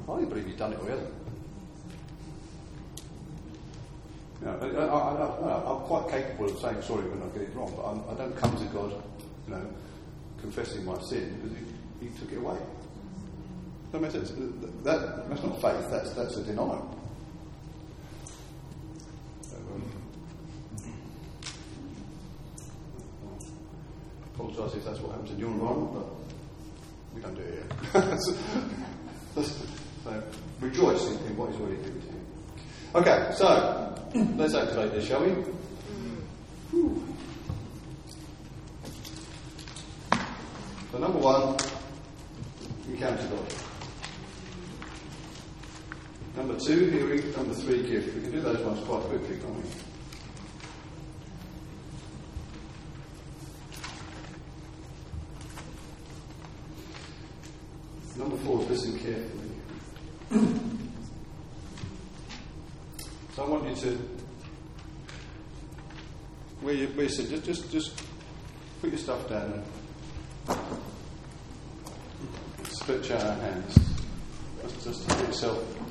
I don't believe you've done it hasn't. You know, I, am quite capable of saying sorry when I get it wrong, but I'm, I do not come to God, you know, confessing my sin because He, he took it away. That that's not faith, that's, that's a denial. Um, apologise if that's what happens in your environment, but we don't do it here. so, rejoice in, in what is already given to you. Okay, so let's activate this, shall we? Whew. So, number one, encounter God. Number two, hearing. Number three, gift. We can do those ones quite quickly, can't we? Number four, listen carefully. so I want you to, where you, where you just, just, just put your stuff down and stretch out our hands. Just, just yourself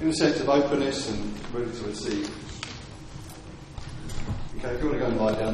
in a sense of openness and ready to receive. Okay, if you want to go and lie down.